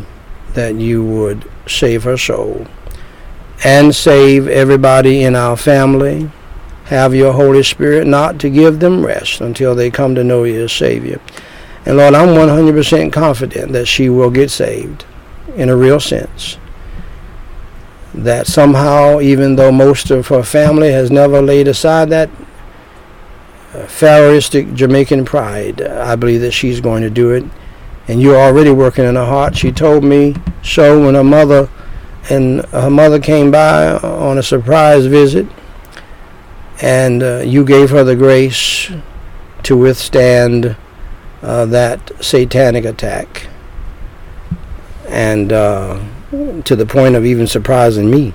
that you would save her soul and save everybody in our family. Have your Holy Spirit not to give them rest until they come to know you as Savior. And Lord, I'm 100% confident that she will get saved in a real sense. That somehow, even though most of her family has never laid aside that uh, Pharaohistic Jamaican pride, I believe that she's going to do it. And you're already working in her heart. She told me so when her mother and her mother came by on a surprise visit, and uh, you gave her the grace to withstand uh, that satanic attack, and uh, to the point of even surprising me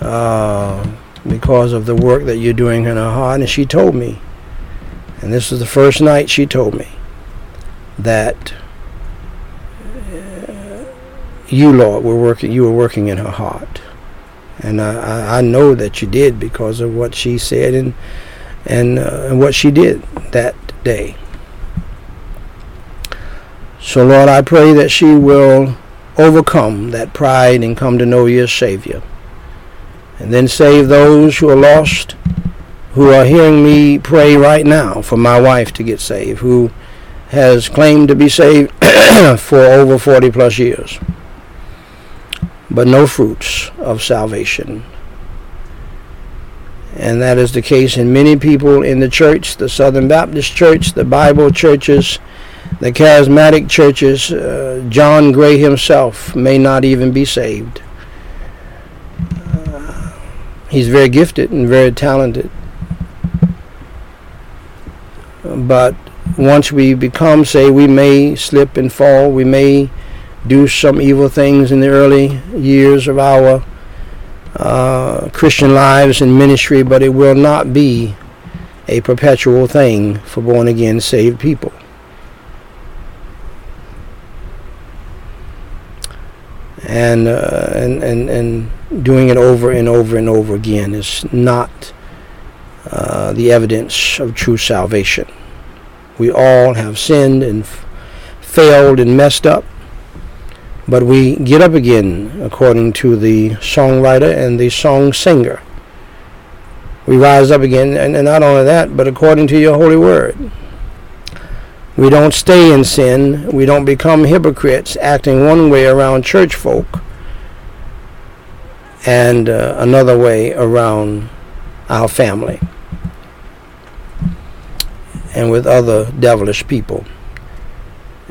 uh, because of the work that you're doing in her heart. And she told me, and this was the first night she told me that uh, you, Lord, were working. You were working in her heart, and I, I know that you did because of what she said and and, uh, and what she did that day. So, Lord, I pray that she will overcome that pride and come to know you as Savior. And then save those who are lost, who are hearing me pray right now for my wife to get saved, who has claimed to be saved for over 40 plus years, but no fruits of salvation. And that is the case in many people in the church, the Southern Baptist Church, the Bible churches, the charismatic churches. Uh, John Gray himself may not even be saved. Uh, he's very gifted and very talented. But once we become, say, we may slip and fall, we may do some evil things in the early years of our uh, Christian lives and ministry, but it will not be a perpetual thing for born again saved people. And, uh, and, and, and doing it over and over and over again is not uh, the evidence of true salvation. We all have sinned and f- failed and messed up. But we get up again according to the songwriter and the song singer. We rise up again, and, and not only that, but according to your holy word. We don't stay in sin. We don't become hypocrites acting one way around church folk and uh, another way around our family and with other devilish people.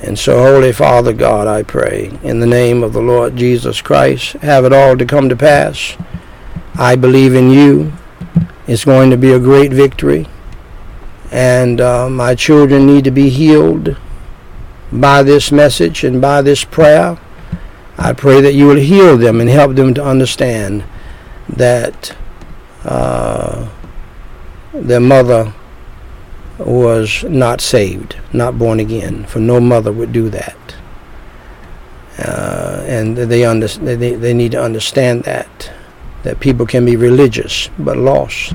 And so, Holy Father God, I pray, in the name of the Lord Jesus Christ, have it all to come to pass. I believe in you. It's going to be a great victory. And uh, my children need to be healed by this message and by this prayer. I pray that you will heal them and help them to understand that uh, their mother was not saved, not born again, for no mother would do that. Uh, and they, under, they, they need to understand that, that people can be religious but lost.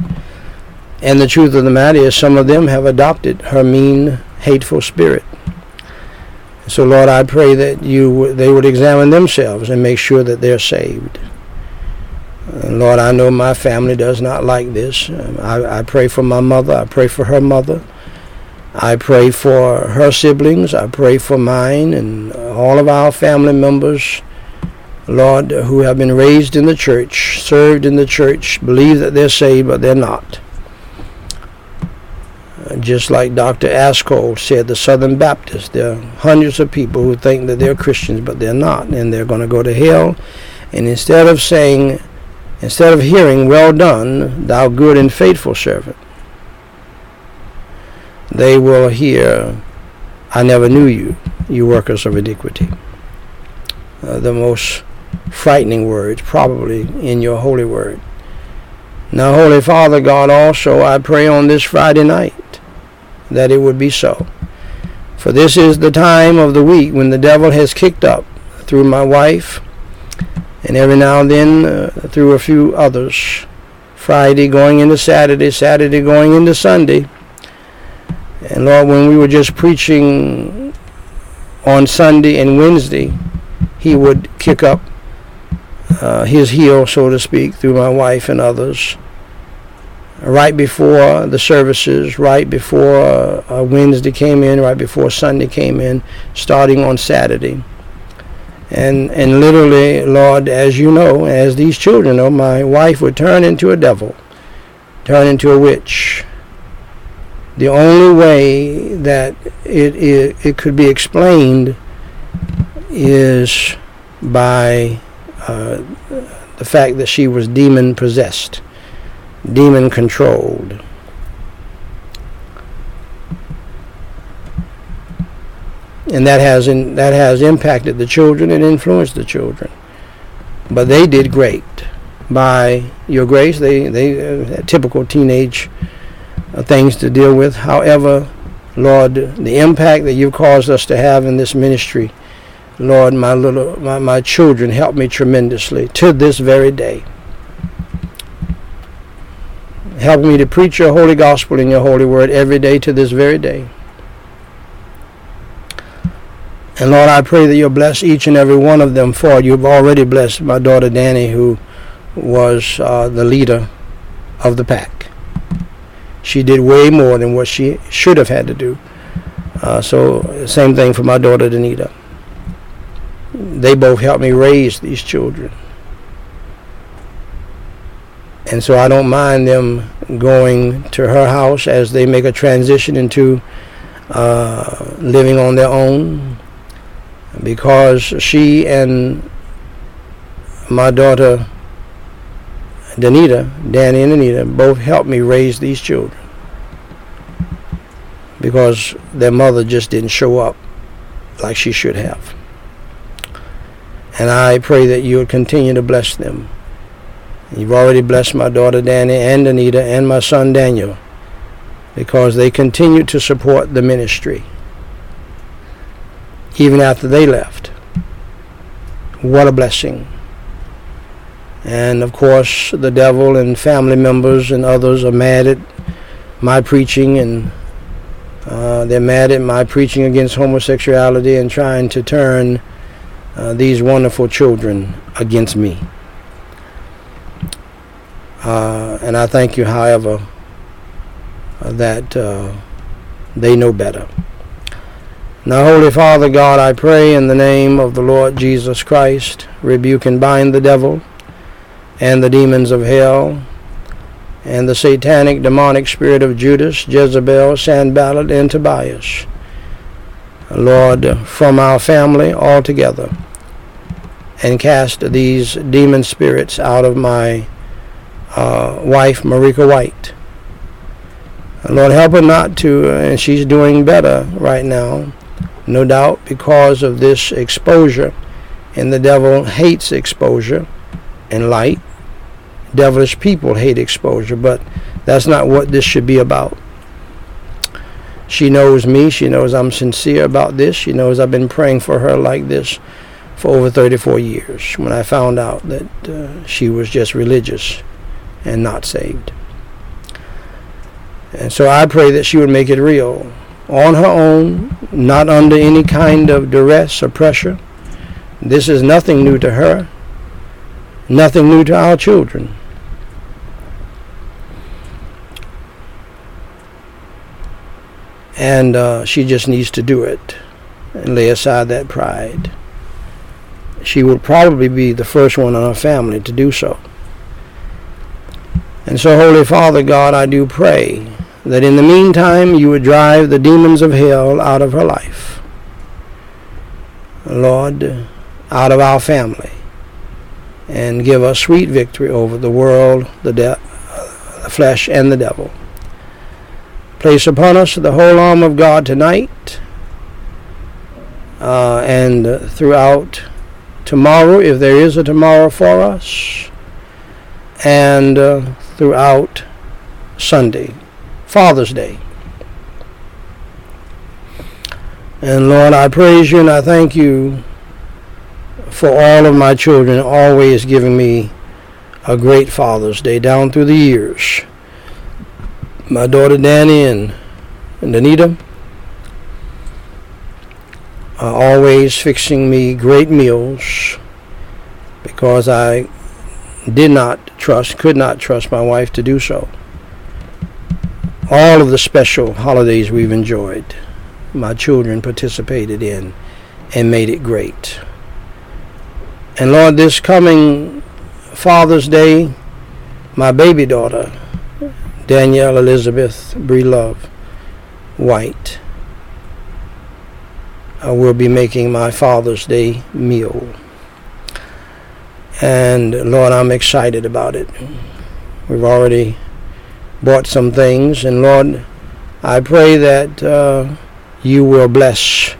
And the truth of the matter is some of them have adopted her mean, hateful spirit. So Lord, I pray that you they would examine themselves and make sure that they're saved. Lord, I know my family does not like this. I, I pray for my mother. I pray for her mother. I pray for her siblings. I pray for mine and all of our family members, Lord, who have been raised in the church, served in the church, believe that they're saved, but they're not. Just like Dr. Ascol said, the Southern Baptists, there are hundreds of people who think that they're Christians, but they're not, and they're going to go to hell. And instead of saying, instead of hearing, well done, thou good and faithful servant, they will hear, I never knew you, you workers of iniquity. Uh, the most frightening words, probably, in your holy word. Now, Holy Father God, also I pray on this Friday night that it would be so. For this is the time of the week when the devil has kicked up through my wife and every now and then uh, through a few others. Friday going into Saturday, Saturday going into Sunday. And Lord, when we were just preaching on Sunday and Wednesday, he would kick up uh, his heel, so to speak, through my wife and others right before the services, right before uh, Wednesday came in, right before Sunday came in, starting on Saturday. And and literally, Lord, as you know, as these children know, my wife would turn into a devil, turn into a witch. The only way that it, it, it could be explained is by uh, the fact that she was demon possessed demon controlled. And that has in, that has impacted the children and influenced the children. But they did great. By your grace, they they uh, typical teenage uh, things to deal with. However, Lord, the impact that you've caused us to have in this ministry, Lord, my little my, my children help me tremendously to this very day help me to preach your holy gospel and your holy word every day to this very day. And Lord, I pray that you'll bless each and every one of them for you've already blessed my daughter Danny, who was uh, the leader of the pack. She did way more than what she should have had to do. Uh, so, same thing for my daughter Danita. They both helped me raise these children. And so I don't mind them going to her house as they make a transition into uh, living on their own because she and my daughter Danita, Danny and Anita, both helped me raise these children because their mother just didn't show up like she should have. And I pray that you would continue to bless them. You've already blessed my daughter Danny and Anita and my son Daniel because they continue to support the ministry even after they left. What a blessing. And of course, the devil and family members and others are mad at my preaching and uh, they're mad at my preaching against homosexuality and trying to turn uh, these wonderful children against me. Uh, and I thank you, however, that uh, they know better. Now, Holy Father God, I pray in the name of the Lord Jesus Christ, rebuke and bind the devil and the demons of hell and the satanic demonic spirit of Judas, Jezebel, Sanballat, and Tobias. Lord, from our family altogether, and cast these demon spirits out of my uh, wife, Meriqua Whyte. Lord, help her not to, uh, and she's doing better right now, no doubt because of this exposure. And the devil hates exposure and light. Devilish people hate exposure, but that's not what this should be about. She knows me. She knows I'm sincere about this. She knows I've been praying for her like this for over 34 years when I found out that uh, she was just religious and not saved. And so I pray that she would make it real on her own, not under any kind of duress or pressure. This is nothing new to her, nothing new to our children. And uh, she just needs to do it and lay aside that pride. She will probably be the first one in her family to do so. And so, Holy Father God, I do pray that in the meantime you would drive the demons of hell out of her life. Lord, out of our family, and give us sweet victory over the world, the, de- the flesh, and the devil. Place upon us the whole arm of God tonight uh, and throughout tomorrow, if there is a tomorrow for us, and uh, throughout Sunday, Father's Day. And Lord, I praise you and I thank you for all of my children always giving me a great Father's Day down through the years my daughter Danny and, and Anita are always fixing me great meals because I did not trust, could not trust my wife to do so. All of the special holidays we've enjoyed, my children participated in and made it great. And Lord, this coming Father's Day, my baby daughter, Danielle Elizabeth Brie Love Whyte. I will be making my Father's Day meal. And Lord, I'm excited about it. We've already bought some things, and Lord, I pray that uh, you will bless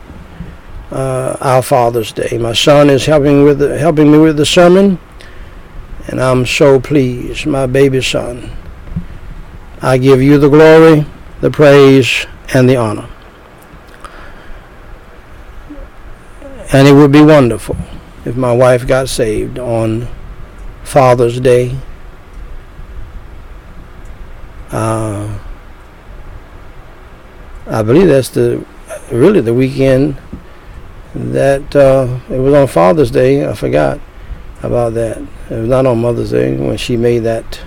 uh, our Father's Day. My son is helping with the, helping me with the sermon, and I'm so pleased. My baby son. I give you the glory, the praise, and the honor. And it would be wonderful if my wife got saved on Father's Day. Uh, I believe that's the really the weekend that uh, it was on Father's Day. I forgot about that. It was not on Mother's Day when she made that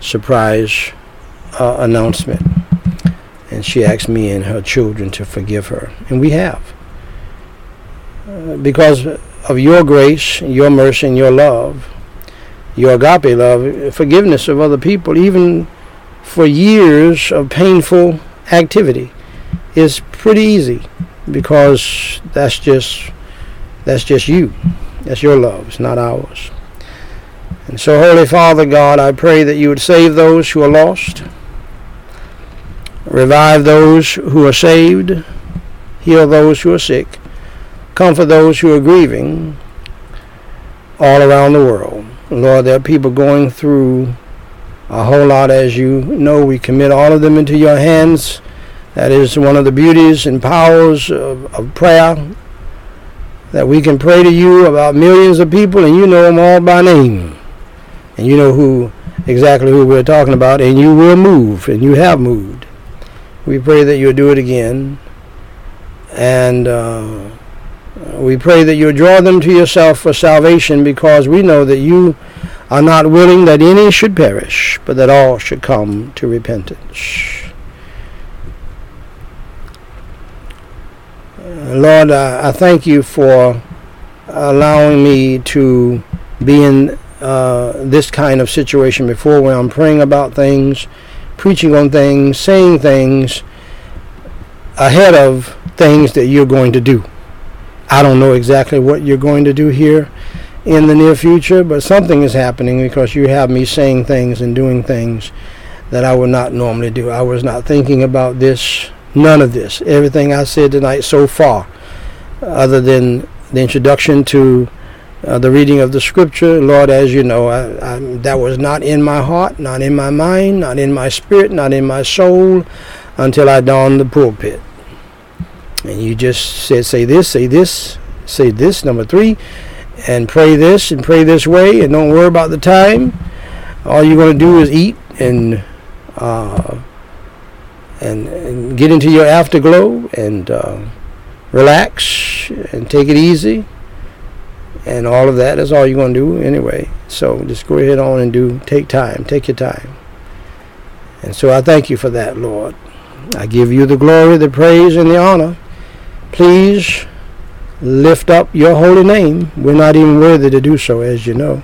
surprise uh, announcement. And she asked me and her children to forgive her. And we have. Because of your grace, your mercy, and your love, your agape love, forgiveness of other people, even for years of painful activity, is pretty easy because that's just that's just you. That's your love. It's not ours. And so, Holy Father God, I pray that you would save those who are lost revive those who are saved, heal those who are sick, comfort those who are grieving all around the world. Lord, there are people going through a whole lot, as you know. We commit all of them into your hands. That is one of the beauties and powers of, of prayer, that we can pray to you about millions of people and you know them all by name. And you know who exactly who we're talking about, and you will move, and you have moved. We pray that you'll do it again. And uh, we pray that you'll draw them to yourself for salvation because we know that you are not willing that any should perish, but that all should come to repentance. Lord, I, I thank you for allowing me to be in uh, this kind of situation before where I'm praying about things preaching on things, saying things ahead of things that you're going to do. I don't know exactly what you're going to do here in the near future, but something is happening because you have me saying things and doing things that I would not normally do. I was not thinking about this, none of this. Everything I said tonight so far, other than the introduction to uh, the reading of the scripture, Lord, as you know, I, I, that was not in my heart, not in my mind, not in my spirit, not in my soul until I donned the pulpit. And you just said, say this, say this, say this, number three, and pray this and pray this way, and don't worry about the time. All you're going to do is eat and uh, and, and, get into your afterglow and uh, relax and take it easy. And all of that is all you're going to do anyway. So just go ahead on and do, take time, take your time. And so I thank you for that, Lord. I give you the glory, the praise, and the honor. Please lift up your holy name. We're not even worthy to do so, as you know.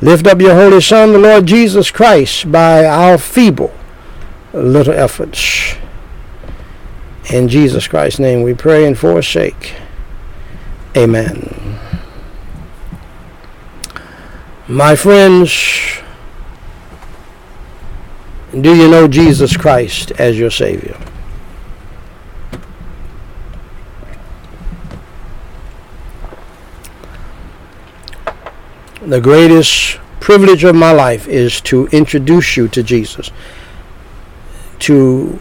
Lift up your holy Son, the Lord Jesus Christ, by our feeble little efforts. In Jesus Christ's name we pray and forsake. Amen. My friends, do you know Jesus Christ as your Savior? The greatest privilege of my life is to introduce you to Jesus, to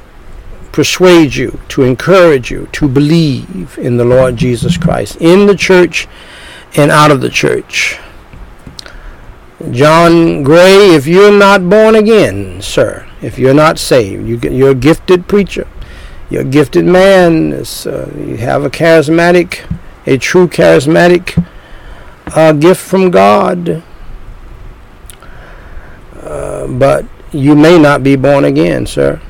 persuade you, to encourage you to believe in the Lord Jesus Christ, in the church and out of the church. John Gray, if you're not born again, sir, if you're not saved, you, are a gifted preacher, you're a gifted man, uh, you have a charismatic, a true charismatic a gift from God. Uh, but you may not be born again, sir.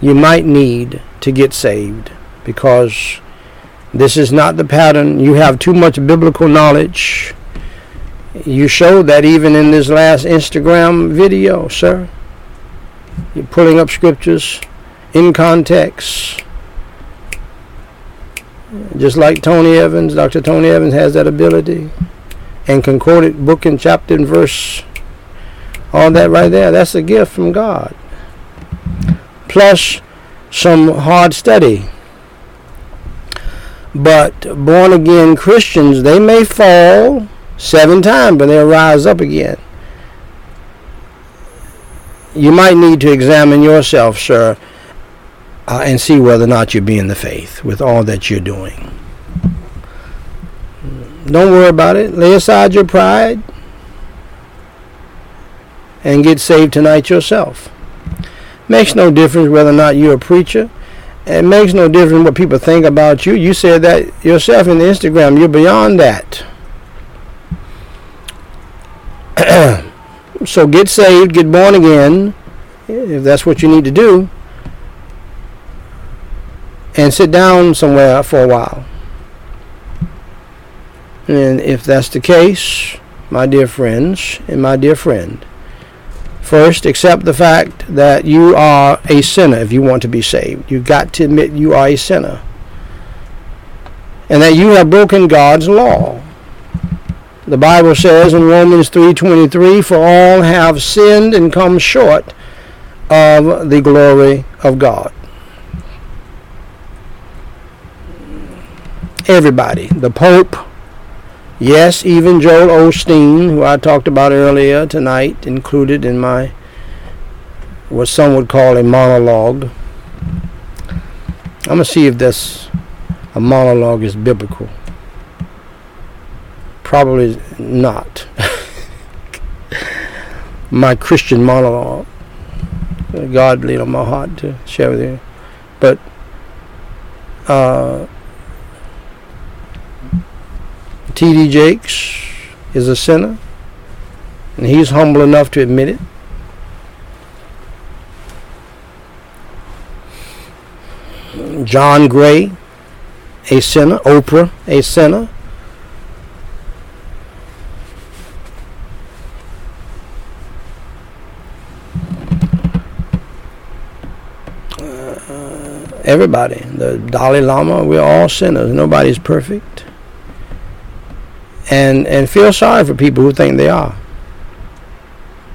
You might need to get saved because this is not the pattern. You have too much biblical knowledge. You showed that even in this last Instagram video, sir. You're pulling up scriptures in context just like Tony Evans, Dr. Tony Evans has that ability, and concorded book and chapter and verse, all that right there, that's a gift from God. Plus some hard study. But born again Christians, they may fall seven times, but they'll rise up again. You might need to examine yourself, sir uh, and see whether or not you be in the faith with all that you're doing. Don't worry about it. Lay aside your pride and get saved tonight yourself. Makes no difference whether or not you're a preacher. It makes no difference what people think about you. You said that yourself in the Instagram. You're beyond that. so get saved, get born again, if that's what you need to do and sit down somewhere for a while. And if that's the case, my dear friends and my dear friend, first accept the fact that you are a sinner if you want to be saved. You've got to admit you are a sinner. And that you have broken God's law. The Bible says in Romans 3:23, "For all have sinned and come short of the glory of God." Everybody. The Pope, yes, even Joel Osteen, who I talked about earlier tonight, included in my what some would call a monologue. I'm gonna see if this a monologue is biblical. Probably not. my Christian monologue. God laid on my heart to share with you. But uh, T.D. Jakes is a sinner, and he's humble enough to admit it. John Gray, a sinner. Oprah, a sinner. Uh, everybody, the Dalai Lama, we're all sinners. Nobody's perfect. And and feel sorry for people who think they are.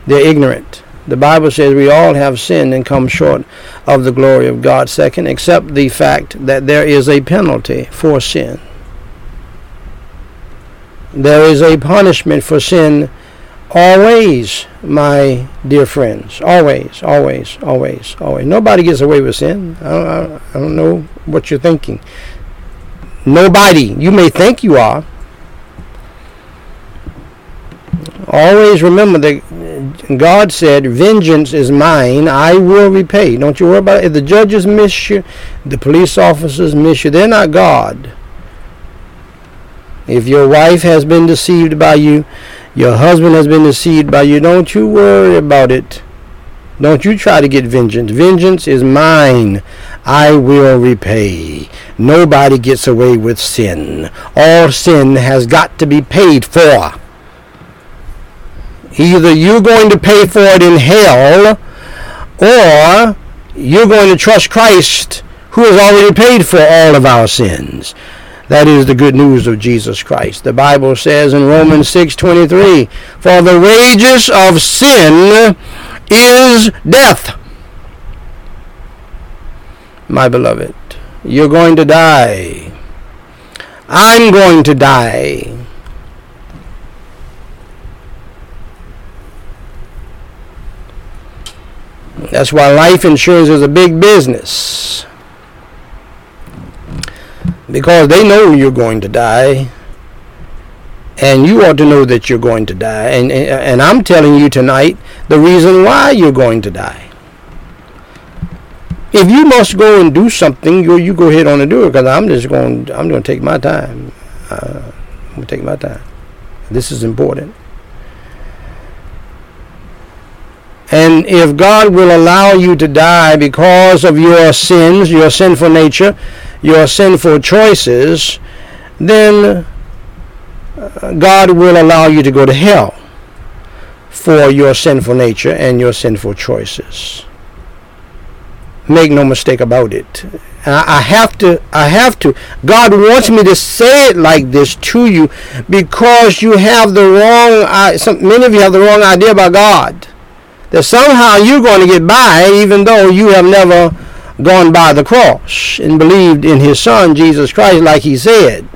They're ignorant. The Bible says we all have sinned and come short of the glory of God. Second, except the fact that there is a penalty for sin. There is a punishment for sin always, my dear friends. Always, always, always, always. Nobody gets away with sin. I don't, I don't know what you're thinking. Nobody. You may think you are. Always remember that God said, Vengeance is mine, I will repay. Don't you worry about it. If the judges miss you, the police officers miss you, they're not God. If your wife has been deceived by you, your husband has been deceived by you, don't you worry about it. Don't you try to get vengeance. Vengeance is mine. I will repay. Nobody gets away with sin. All sin has got to be paid for. Either you're going to pay for it in hell, or you're going to trust Christ who has already paid for all of our sins. That is the good news of Jesus Christ. The Bible says in Romans 6:23, "For the wages of sin is death." My beloved, you're going to die. I'm going to die. That's why life insurance is a big business. Because they know you're going to die. And you ought to know that you're going to die. And, and, and I'm telling you tonight the reason why you're going to die. If you must go and do something, you, you go ahead on and do it because I'm just going, I'm going to take my time. Uh, I'm going to take my time. This is important. And if God will allow you to die because of your sins, your sinful nature, your sinful choices, then uh, God will allow you to go to hell for your sinful nature and your sinful choices. Make no mistake about it. I have to, I have to. God wants me to say it like this to you because you have the wrong, some, many of you have the wrong idea about God that somehow you're going to get by even though you have never gone by the cross and believed in his son Jesus Christ like he said.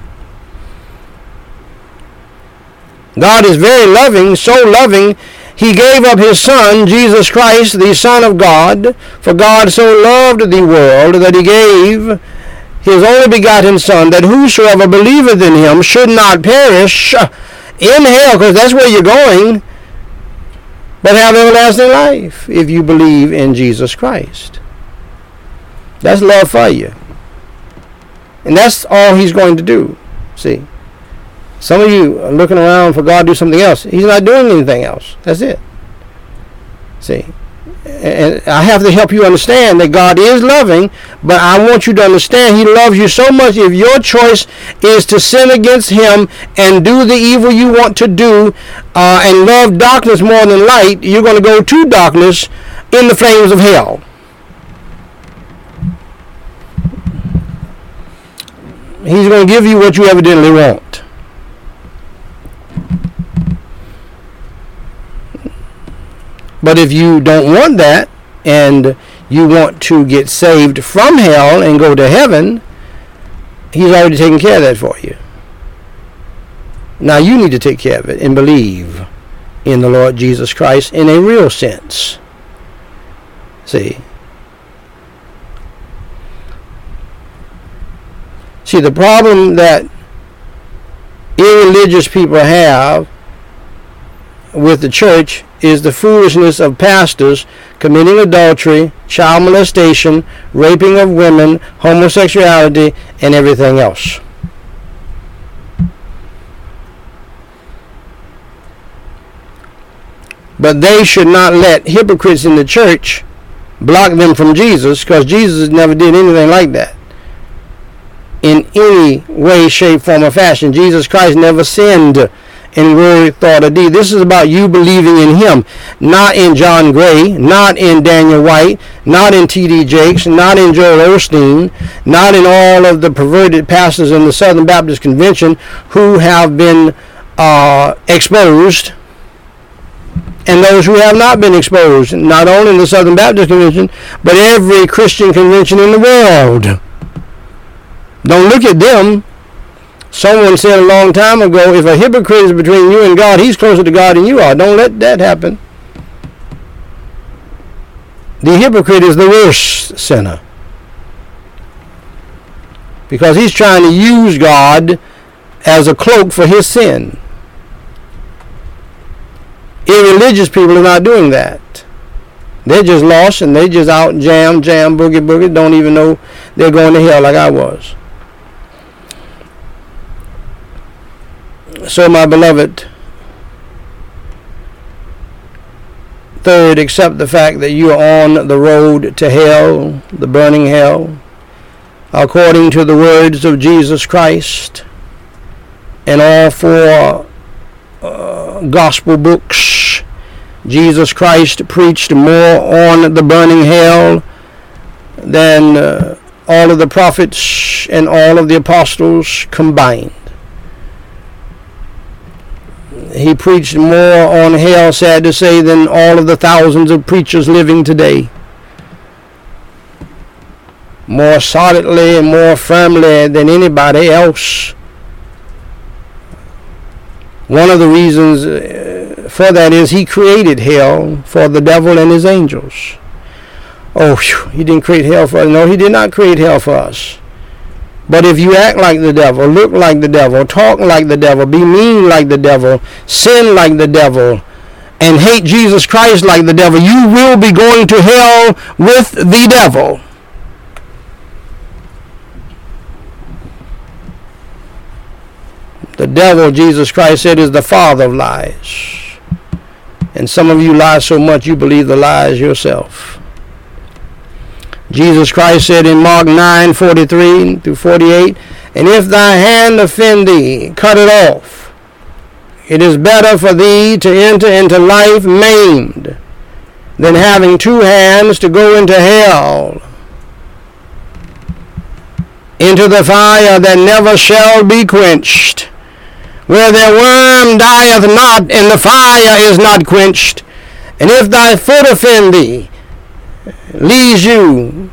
God is very loving, so loving, he gave up his son, Jesus Christ, the Son of God. For God so loved the world that he gave his only begotten Son, that whosoever believeth in him should not perish in hell, because that's where you're going, but have everlasting life if you believe in Jesus Christ. That's love for you. And that's all he's going to do. See? Some of you are looking around for God to do something else. He's not doing anything else. That's it. See? And I have to help you understand that God is loving, but I want you to understand He loves you so much. If your choice is to sin against Him and do the evil you want to do uh, and love darkness more than light, you're going to go to darkness in the flames of hell. He's going to give you what you evidently want. But if you don't want that and you want to get saved from hell and go to heaven, he's already taken care of that for you. Now you need to take care of it and believe in the Lord Jesus Christ in a real sense. See? See, the problem that irreligious people have with the church is the foolishness of pastors committing adultery, child molestation, raping of women, homosexuality, and everything else. But they should not let hypocrites in the church block them from Jesus because Jesus never did anything like that. In any way, shape, form, or fashion. Jesus Christ never sinned in word, thought, or deed. This is about you believing in Him, not in John Gray, not in Daniel Whyte, not in T.D. Jakes, not in Joel Osteen, not in all of the perverted pastors in the Southern Baptist Convention who have been uh, exposed and those who have not been exposed, not only in the Southern Baptist Convention, but every Christian convention in the world. Don't look at them. Someone said a long time ago, if a hypocrite is between you and God, he's closer to God than you are. Don't let that happen. The hypocrite is the worst sinner. Because he's trying to use God as a cloak for his sin. Irreligious people are not doing that. They're just lost and they just out jam, jam, boogie, boogie, don't even know they're going to hell like I was. So, my beloved, third, accept the fact that you are on the road to hell, the burning hell, according to the words of Jesus Christ and all four uh, gospel books. Jesus Christ preached more on the burning hell than uh, all of the prophets and all of the apostles combined. He preached more on hell, sad to say, than all of the thousands of preachers living today. More solidly and more firmly than anybody else. One of the reasons uh, for that is he created hell for the devil and his angels. Oh, he didn't create hell for us. No, he did not create hell for us. But if you act like the devil, look like the devil, talk like the devil, be mean like the devil, sin like the devil, and hate Jesus Christ like the devil, you will be going to hell with the devil. The devil, Jesus Christ said, is the father of lies. And some of you lie so much you believe the lies yourself. Jesus Christ said in Mark 9 43 through 48, And if thy hand offend thee, cut it off. It is better for thee to enter into life maimed than having two hands to go into hell, into the fire that never shall be quenched, where their worm dieth not, and the fire is not quenched. And if thy foot offend thee, leads you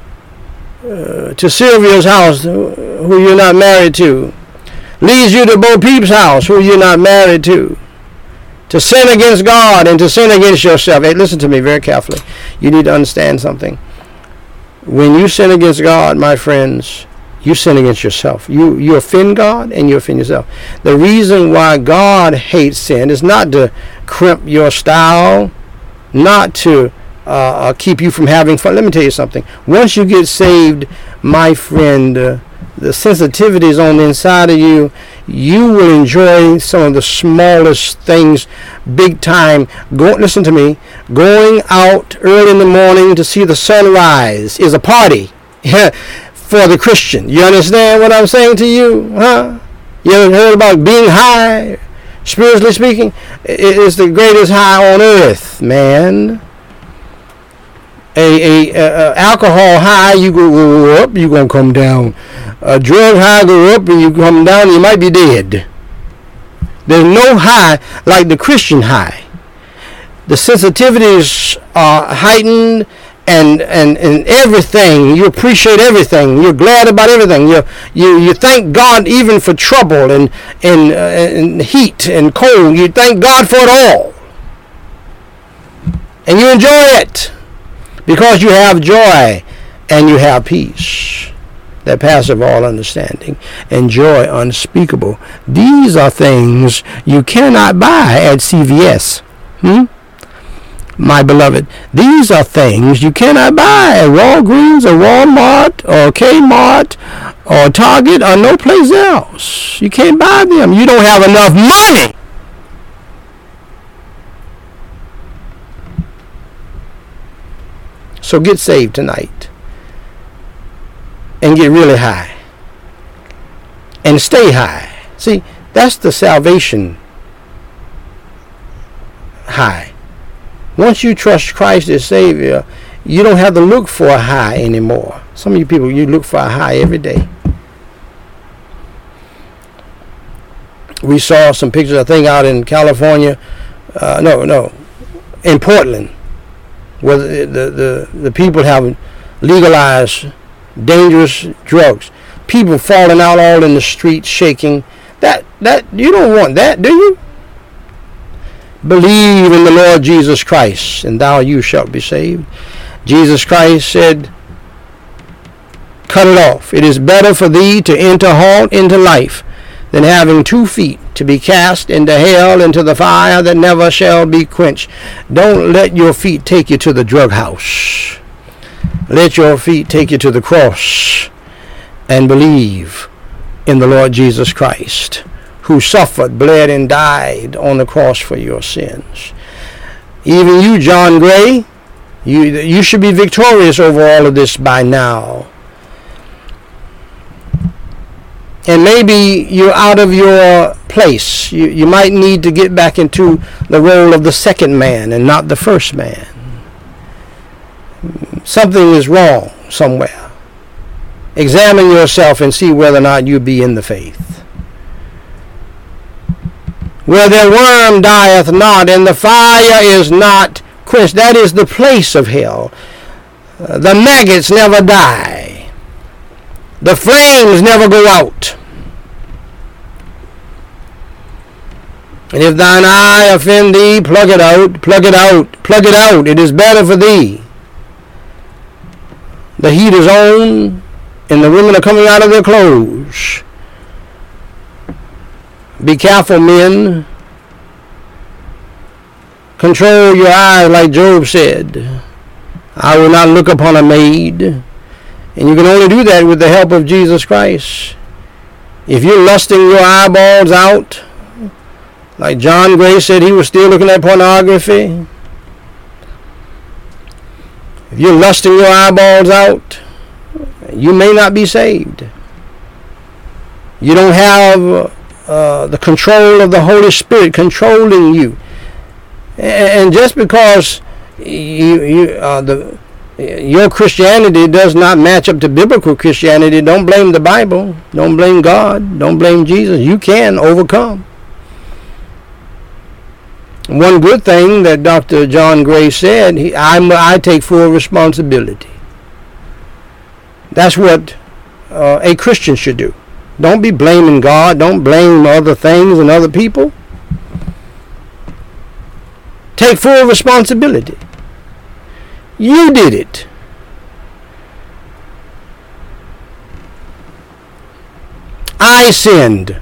uh, to Sylvia's house, who you're not married to, leads you to Bo Peep's house, who you're not married to, to sin against God and to sin against yourself. Hey, listen to me very carefully. You need to understand something. When you sin against God, my friends, you sin against yourself. You you offend God and you offend yourself. The reason why God hates sin is not to crimp your style, not to uh, uh, keep you from having fun. Let me tell you something. Once you get saved, my friend, uh, the sensitivities on the inside of you, you will enjoy some of the smallest things big time. Go, listen to me. Going out early in the morning to see the sunrise is a party for the Christian. You understand what I'm saying to you? Huh? You ever heard about being high? Spiritually speaking, it's the greatest high on earth, man a, a, a, alcohol high, you go up, you gonna come down. A drug high, go up, and you come down, you might be dead. There's no high like the Christian high. The sensitivities are heightened, and and and everything. You appreciate everything. You're glad about everything. You you you thank God even for trouble and and, uh, and heat and cold. You thank God for it all, and you enjoy it because you have joy and you have peace that passeth all understanding and joy unspeakable. These are things you cannot buy at CVS. Hmm? My beloved, these are things you cannot buy at Walgreens or Walmart or Kmart or Target or no place else. You can't buy them. You don't have enough money So get saved tonight and get really high and stay high. See, that's the salvation high. Once you trust Christ as Savior, you don't have to look for a high anymore. Some of you people, you look for a high every day. we saw some pictures, I think, out in California. Uh, no, no, in Portland, where the, the, the, people have legalized dangerous drugs. People falling out all in the streets, shaking. That that you don't want that, do you? Believe in the Lord Jesus Christ, and thou you shalt be saved. Jesus Christ said, Cut it off. It is better for thee to enter halt into life than having two feet to be cast into hell into the fire that never shall be quenched. Don't let your feet take you to the drug house. Let your feet take you to the cross and believe in the Lord Jesus Christ, who suffered, bled, and died on the cross for your sins. Even you, John Gray, you, you should be victorious over all of this by now. And maybe you're out of your place. You, you might need to get back into the role of the second man and not the first man. Something is wrong somewhere. Examine yourself and see whether or not you be in the faith. Where the worm dieth not, and the fire is not quenched. That is the place of hell. Uh, the maggots never die. The flames never go out. And if thine eye offend thee, plug it out, plug it out, plug it out. It is better for thee. The heat is on, and the women are coming out of their clothes. Be careful, men. Control your eyes, like Job said. I will not look upon a maid. And you can only do that with the help of Jesus Christ. If you're lusting your eyeballs out, like John Gray said he was still looking at pornography. If you're lusting your eyeballs out, you may not be saved. You don't have uh, the control of the Holy Spirit controlling you. And just because you, you uh, the your Christianity does not match up to biblical Christianity, don't blame the Bible. Don't blame God. Don't blame Jesus. You can overcome. One good thing that Dr. John Gray said, he, i I take full responsibility. That's what uh, a Christian should do. Don't be blaming God. Don't blame other things and other people. Take full responsibility. You did it. I sinned.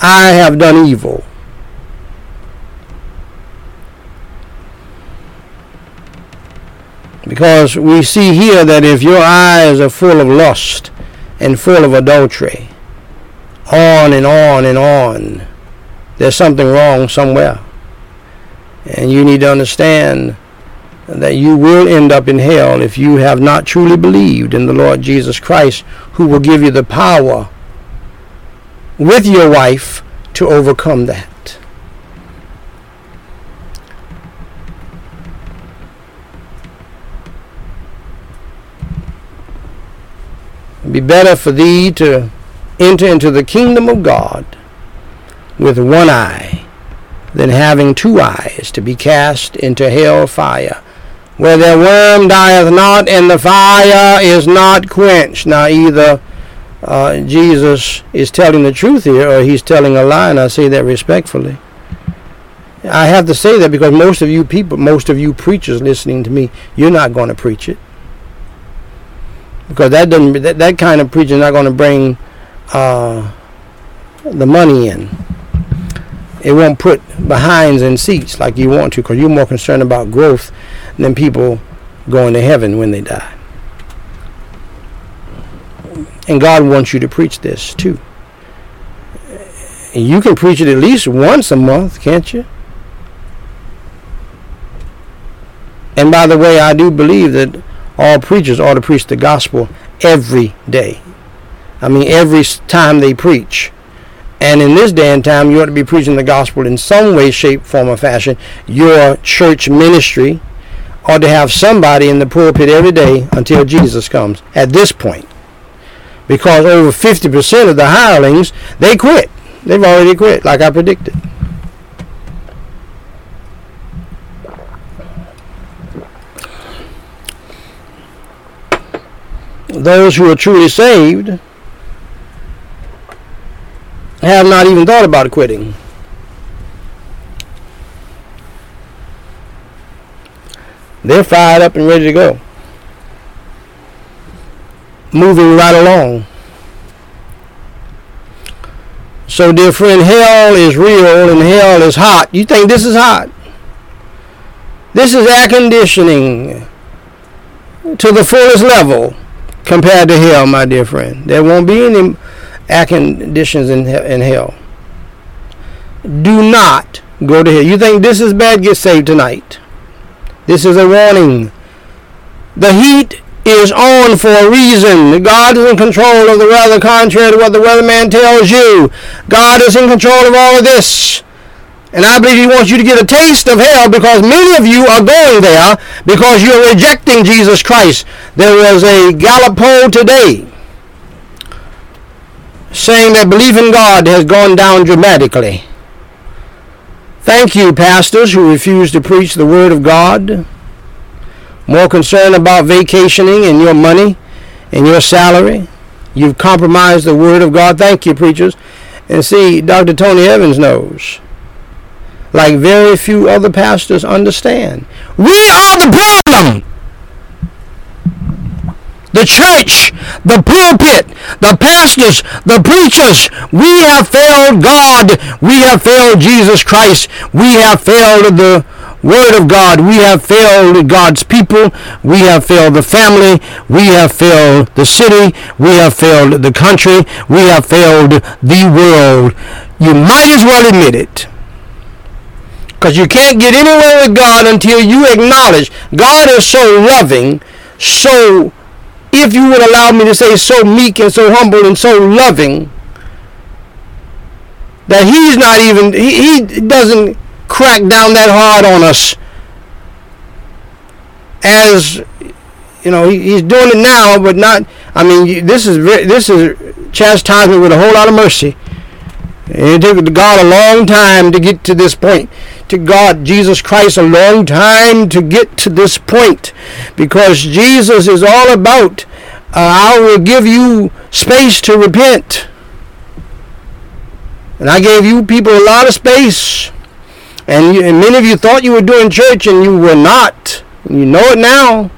I have done evil. Because we see here that if your eyes are full of lust and full of adultery, on and on and on, there's something wrong somewhere. And you need to understand that you will end up in hell if you have not truly believed in the Lord Jesus Christ, who will give you the power with your wife to overcome that. It'd be better for thee to enter into the kingdom of God with one eye than having two eyes to be cast into hell fire, where their worm dieth not and the fire is not quenched. Now either uh, Jesus is telling the truth here or he's telling a lie, and I say that respectfully. I have to say that because most of you people, most of you preachers listening to me, you're not going to preach it because that doesn't that, that kind of preaching is not going to bring uh, the money in. It won't put behinds in seats like you want to because you're more concerned about growth than people going to heaven when they die. And God wants you to preach this too. And you can preach it at least once a month, can't you? And by the way, I do believe that all preachers ought to preach the gospel every day. I mean, every time they preach. And in this day and time, you ought to be preaching the gospel in some way, shape, form, or fashion. Your church ministry ought to have somebody in the pulpit every day until Jesus comes at this point. Because over 50% of the hirelings, they quit. They've already quit, like I predicted. Those who are truly saved have not even thought about quitting. They're fired up and ready to go. Moving right along. So, dear friend, hell is real and hell is hot. You think this is hot? This is air conditioning to the fullest level compared to hell, my dear friend. There won't be any air conditions in, in hell. Do not go to hell. You think this is bad? Get saved tonight. This is a warning. The heat is on for a reason. God is in control of the weather, contrary to what the weatherman tells you. God is in control of all of this. And I believe he wants you to get a taste of hell because many of you are going there because you're rejecting Jesus Christ. There was a Gallup poll today saying that belief in God has gone down dramatically. Thank you, pastors who refuse to preach the Word of God. More concerned about vacationing and your money and your salary. You've compromised the Word of God. Thank you, preachers. And see, Dr. Tony Evans knows like very few other pastors understand. We are the problem. The church, the pulpit, the pastors, the preachers, we have failed God. We have failed Jesus Christ. We have failed the Word of God. We have failed God's people. We have failed the family. We have failed the city. We have failed the country. We have failed the world. You might as well admit it. Because you can't get anywhere with God until you acknowledge God is so loving, so, if you would allow me to say, so meek and so humble and so loving, that he's not even, he, he doesn't crack down that hard on us as, you know, he, he's doing it now, but not, I mean, this is, this is chastisement with a whole lot of mercy. It took God a long time to get to this point to God, Jesus Christ, a long time to get to this point because Jesus is all about, uh, I will give you space to repent. And I gave you people a lot of space. And, you, and many of you thought you were doing church and you were not. You know it now.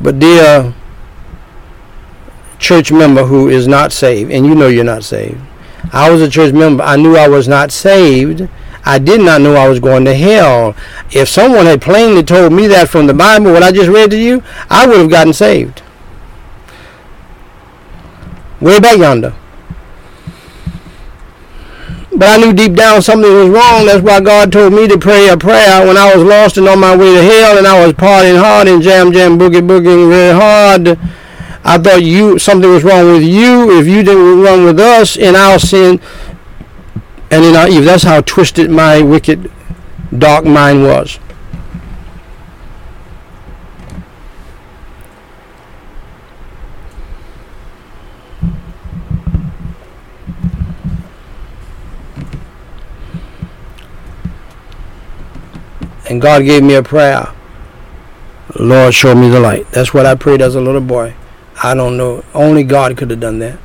But dear church member who is not saved, and you know you're not saved. I was a church member. I knew I was not saved. I did not know I was going to hell. If someone had plainly told me that from the Bible, what I just read to you, I would have gotten saved. Way back yonder. But I knew deep down something was wrong. That's why God told me to pray a prayer when I was lost and on my way to hell and I was partying hard and jam jam boogie boogieing very hard. I thought you something was wrong with you if you didn't run with us in our sin and in our evil. That's how twisted my wicked, dark mind was. And God gave me a prayer. Lord, show me the light. That's what I prayed as a little boy. I don't know. Only God could have done that.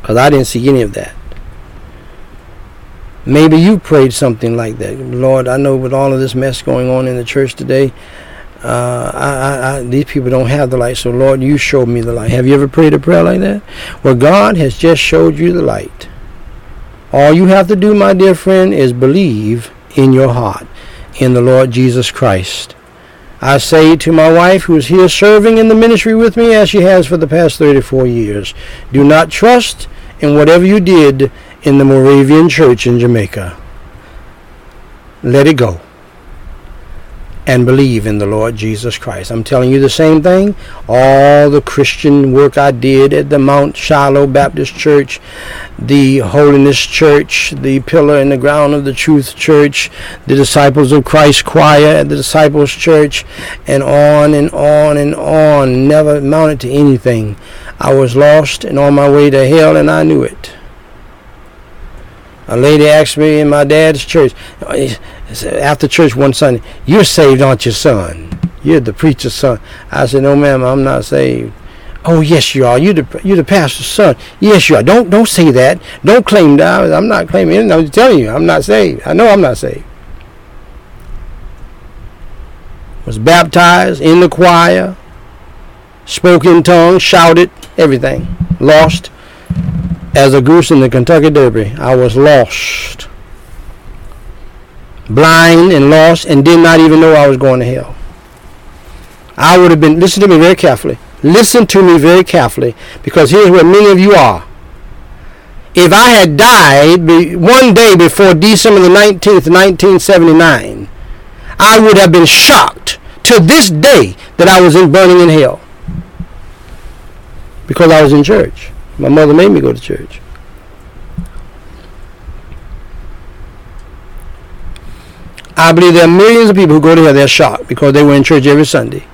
Because I didn't see any of that. Maybe you prayed something like that. Lord, I know with all of this mess going on in the church today, uh, I, I, I, these people don't have the light. So, Lord, you showed me the light. Have you ever prayed a prayer like that? Well, God has just showed you the light. All you have to do, my dear friend, is believe in your heart in the Lord Jesus Christ. I say to my wife, who is here serving in the ministry with me as she has for the past 34 years, do not trust in whatever you did in the Moravian church in Jamaica. Let it go. And believe in the Lord Jesus Christ. I'm telling you the same thing. All the Christian work I did at the Mount Shiloh Baptist Church, the Holiness Church, the Pillar and the Ground of the Truth Church, the Disciples of Christ Choir at the Disciples Church, and on and on and on, never amounted to anything. I was lost and on my way to hell, and I knew it. A lady asked me in my dad's church, after church one Sunday, You're saved, aren't you, son? You're the preacher's son. I said, No, ma'am, I'm not saved. Oh, yes, you are. You're the, you're the pastor's son. Yes, you are. Don't, don't say that. Don't claim that. I'm not claiming anything. I'm telling you, I'm not saved. I know I'm not saved. Was baptized in the choir, spoke in tongues, shouted, everything. Lost as a goose in the Kentucky Derby. I was lost blind and lost and did not even know I was going to hell. I would have been, listen to me very carefully. Listen to me very carefully because here's where many of you are. If I had died one day before December the 19th, 1979, I would have been shocked to this day that I was in burning in hell because I was in church. My mother made me go to church. I believe there are millions of people who go to hell, they're shocked because they were in church every Sunday.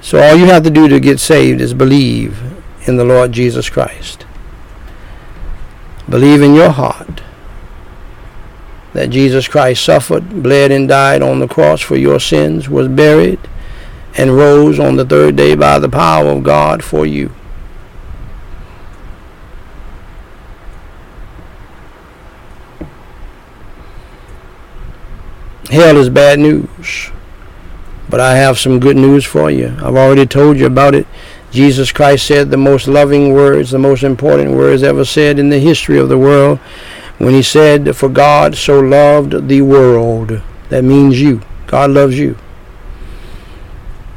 So all you have to do to get saved is believe in the Lord Jesus Christ. Believe in your heart that Jesus Christ suffered, bled, and died on the cross for your sins, was buried, and rose on the third day by the power of God for you. Hell is bad news. But I have some good news for you. I've already told you about it. Jesus Christ said the most loving words, the most important words ever said in the history of the world when he said, For God so loved the world. That means you. God loves you.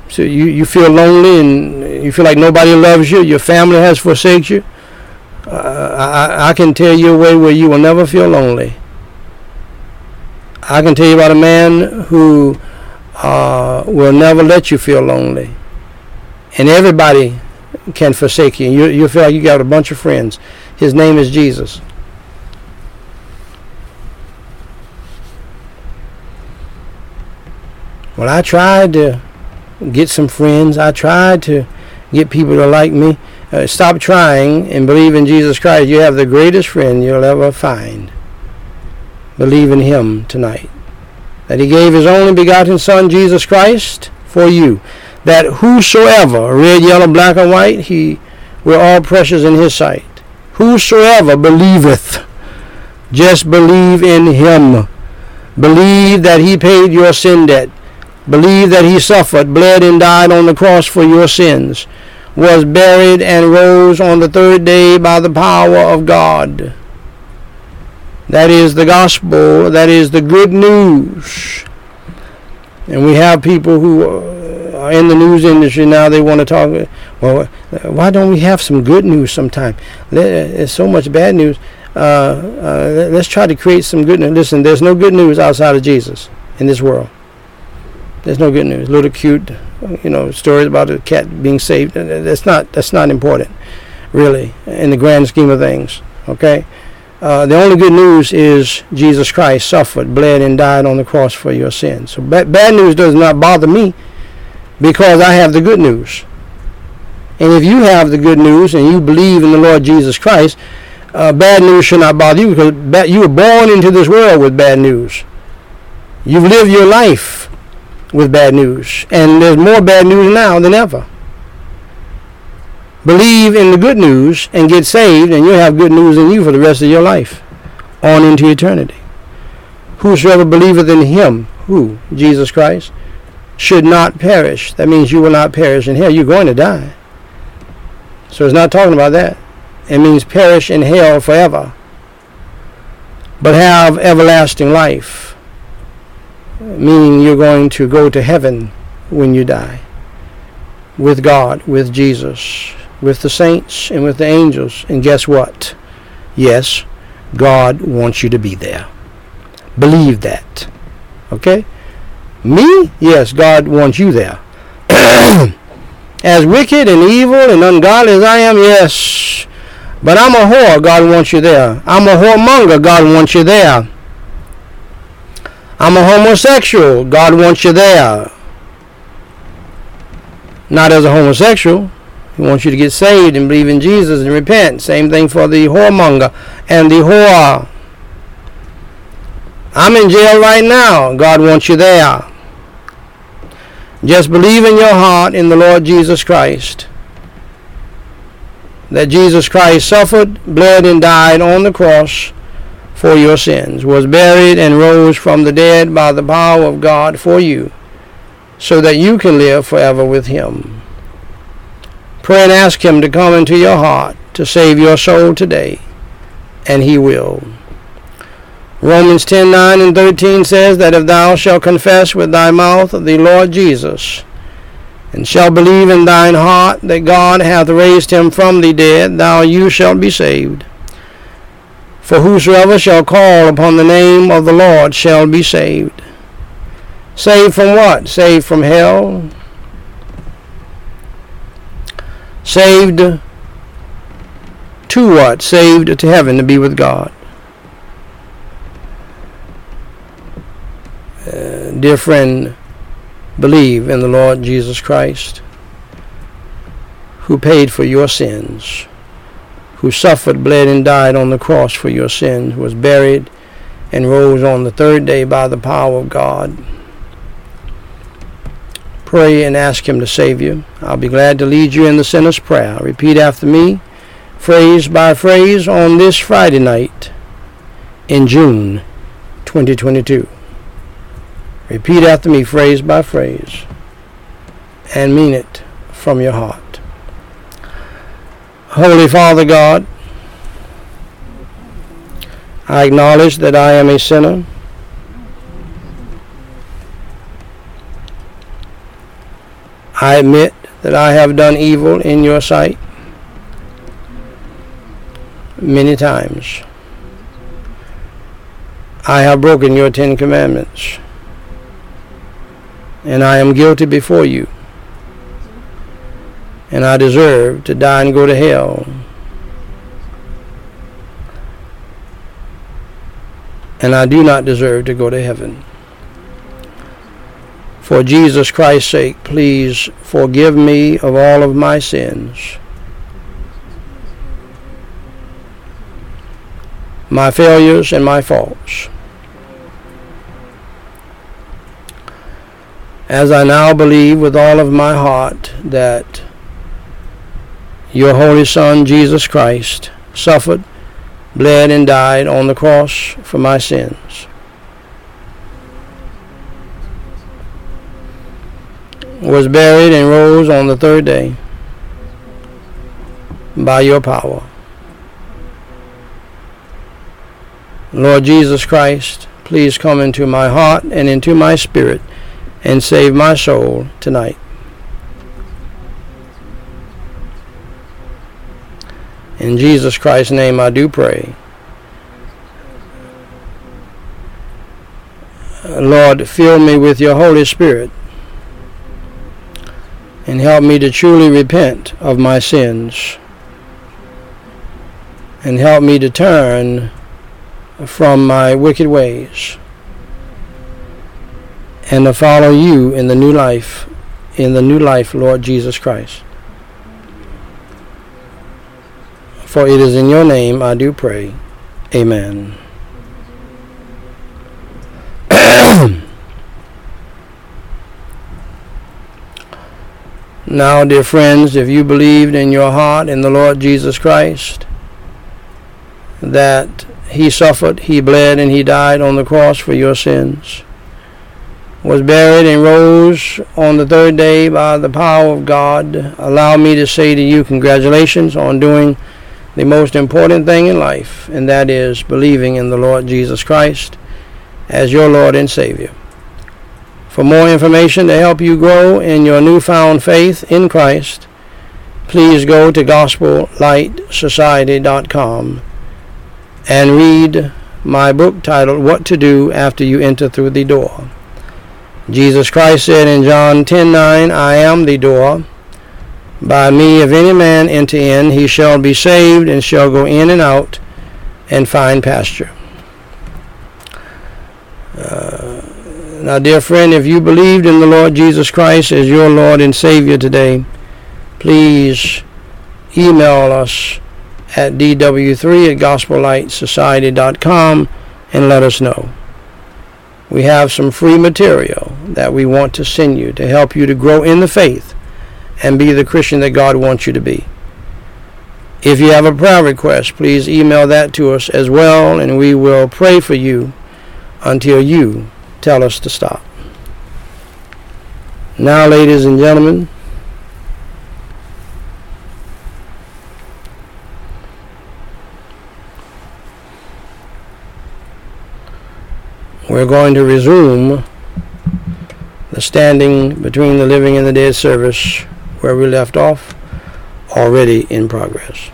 So you, you feel lonely and you feel like nobody loves you, your family has forsaken you. Uh, I, I can tell you a way where you will never feel lonely. I can tell you about a man who uh, will never let you feel lonely. And everybody can forsake you. you. You feel like you got a bunch of friends. His name is Jesus. Well, I tried to get some friends. I tried to get people to like me. Uh, stop trying and believe in Jesus Christ. You have the greatest friend you'll ever find believe in him tonight. That he gave his only begotten Son, Jesus Christ, for you. That whosoever, red, yellow, black, or white, he, we're all precious in his sight. Whosoever believeth, just believe in him. Believe that he paid your sin debt. Believe that he suffered, bled, and died on the cross for your sins, was buried, and rose on the third day by the power of God. That is the gospel. That is the good news. And we have people who are in the news industry now. They want to talk. Well, why don't we have some good news sometime? There's so much bad news. Uh, uh, let's try to create some good news. Listen, there's no good news outside of Jesus in this world. There's no good news. Little cute, you know, stories about a cat being saved. That's not. That's not important, really, in the grand scheme of things. Okay. Uh, the only good news is Jesus Christ suffered, bled, and died on the cross for your sins. So ba- bad news does not bother me because I have the good news. And if you have the good news and you believe in the Lord Jesus Christ, uh, bad news should not bother you because you were born into this world with bad news. You've lived your life with bad news. And there's more bad news now than ever believe in the good news and get saved, and you'll have good news in you for the rest of your life, on into eternity. Whosoever believeth in him, who? Jesus Christ, should not perish. That means you will not perish in hell. You're going to die. So it's not talking about that. It means perish in hell forever, but have everlasting life, meaning you're going to go to heaven when you die with God, with Jesus with the saints and with the angels. And guess what? Yes, God wants you to be there. Believe that. Okay? Me? Yes, God wants you there. as wicked and evil and ungodly as I am, yes. But I'm a whore, God wants you there. I'm a whoremonger, God wants you there. I'm a homosexual, God wants you there. Not as a homosexual. He wants you to get saved and believe in Jesus and repent. Same thing for the whoremonger and the whore. I'm in jail right now. God wants you there. Just believe in your heart in the Lord Jesus Christ. That Jesus Christ suffered, bled, and died on the cross for your sins, was buried, and rose from the dead by the power of God for you, so that you can live forever with Him. Pray and ask Him to come into your heart to save your soul today, and He will. Romans 10 9 and 13 says that if thou shalt confess with thy mouth the Lord Jesus, and shalt believe in thine heart that God hath raised him from the dead, thou you shalt be saved. For whosoever shall call upon the name of the Lord shall be saved. Saved from what? Saved from hell. Saved to what? Saved to heaven to be with God. Uh, dear friend, believe in the Lord Jesus Christ, who paid for your sins, who suffered, bled, and died on the cross for your sins, was buried, and rose on the third day by the power of God. Pray and ask Him to save you. I'll be glad to lead you in the sinner's prayer. Repeat after me, phrase by phrase, on this Friday night in June 2022. Repeat after me, phrase by phrase, and mean it from your heart. Holy Father God, I acknowledge that I am a sinner. I admit that I have done evil in your sight many times. I have broken your Ten Commandments and I am guilty before you. And I deserve to die and go to hell. And I do not deserve to go to heaven. For Jesus Christ's sake, please forgive me of all of my sins. My failures and my faults. as I now believe with all of my heart that your Holy Son, Jesus Christ, suffered, bled, and died on the cross for my sins. Was buried and rose on the third day by your power. Lord Jesus Christ, please come into my heart and into my spirit and save my soul tonight. In Jesus Christ's name I do pray. Lord, fill me with your Holy Spirit and help me to truly repent of my sins and help me to turn from my wicked ways and to follow you in the new life, in the new life, Lord Jesus Christ. For it is in your name I do pray. Amen. now, dear friends, if you believed in your heart in the Lord Jesus Christ, that he suffered, he bled, and he died on the cross for your sins, was buried and rose on the third day by the power of God. Allow me to say to you, congratulations on doing the most important thing in life, and that is believing in the Lord Jesus Christ as your Lord and Savior. For more information to help you grow in your newfound faith in Christ, please go to gospellightsociety.com and read my book titled What to Do After You Enter Through the Door. Jesus Christ said in John 10:9, I am the door. By me, if any man enter in, he shall be saved and shall go in and out and find pasture. Uh, now, dear friend, if you believed in the Lord Jesus Christ as your Lord and Savior today, please email us at dw3 at gospellightsociety.com and let us know. We have some free material that we want to send you to help you to grow in the faith and be the Christian that God wants you to be. If you have a prayer request, please email that to us as well, and we will pray for you until you tell us to stop. Now, ladies and gentlemen, we're going to resume the standing between the living and the dead service where we left off, already in progress.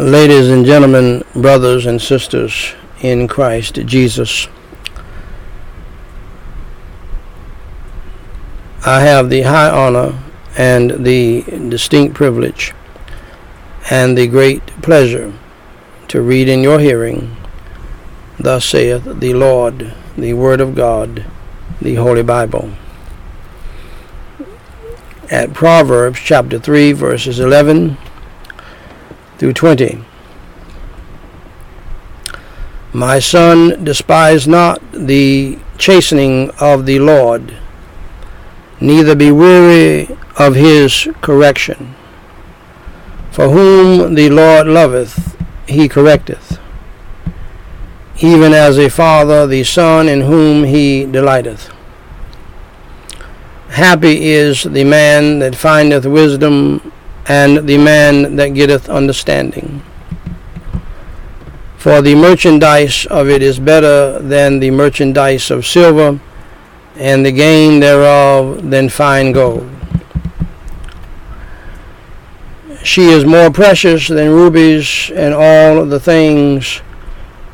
Ladies and gentlemen, brothers and sisters in Christ Jesus, I have the high honor and the distinct privilege and the great pleasure to read in your hearing, Thus saith the Lord, the Word of God, the Holy Bible. At Proverbs chapter 3, verses 11 through 20. My son, despise not the chastening of the Lord, neither be weary of his correction. For whom the Lord loveth, he correcteth, even as a father the son in whom he delighteth. Happy is the man that findeth wisdom, and the man that getteth understanding. For the merchandise of it is better than the merchandise of silver, and the gain thereof than fine gold. She is more precious than rubies, and all the things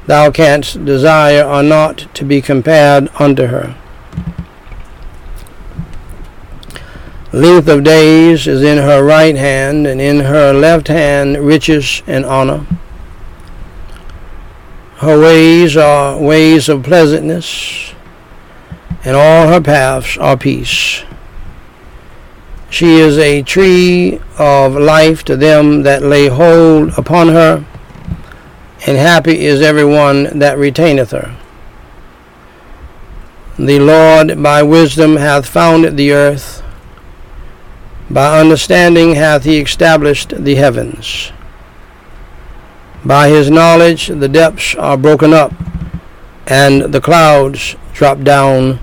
thou canst desire are not to be compared unto her. Length of days is in her right hand, and in her left hand riches and honor. Her ways are ways of pleasantness, and all her paths are peace. She is a tree of life to them that lay hold upon her, and happy is every one that retaineth her. The Lord by wisdom hath founded the earth, by understanding hath he established the heavens. By his knowledge the depths are broken up, and the clouds drop down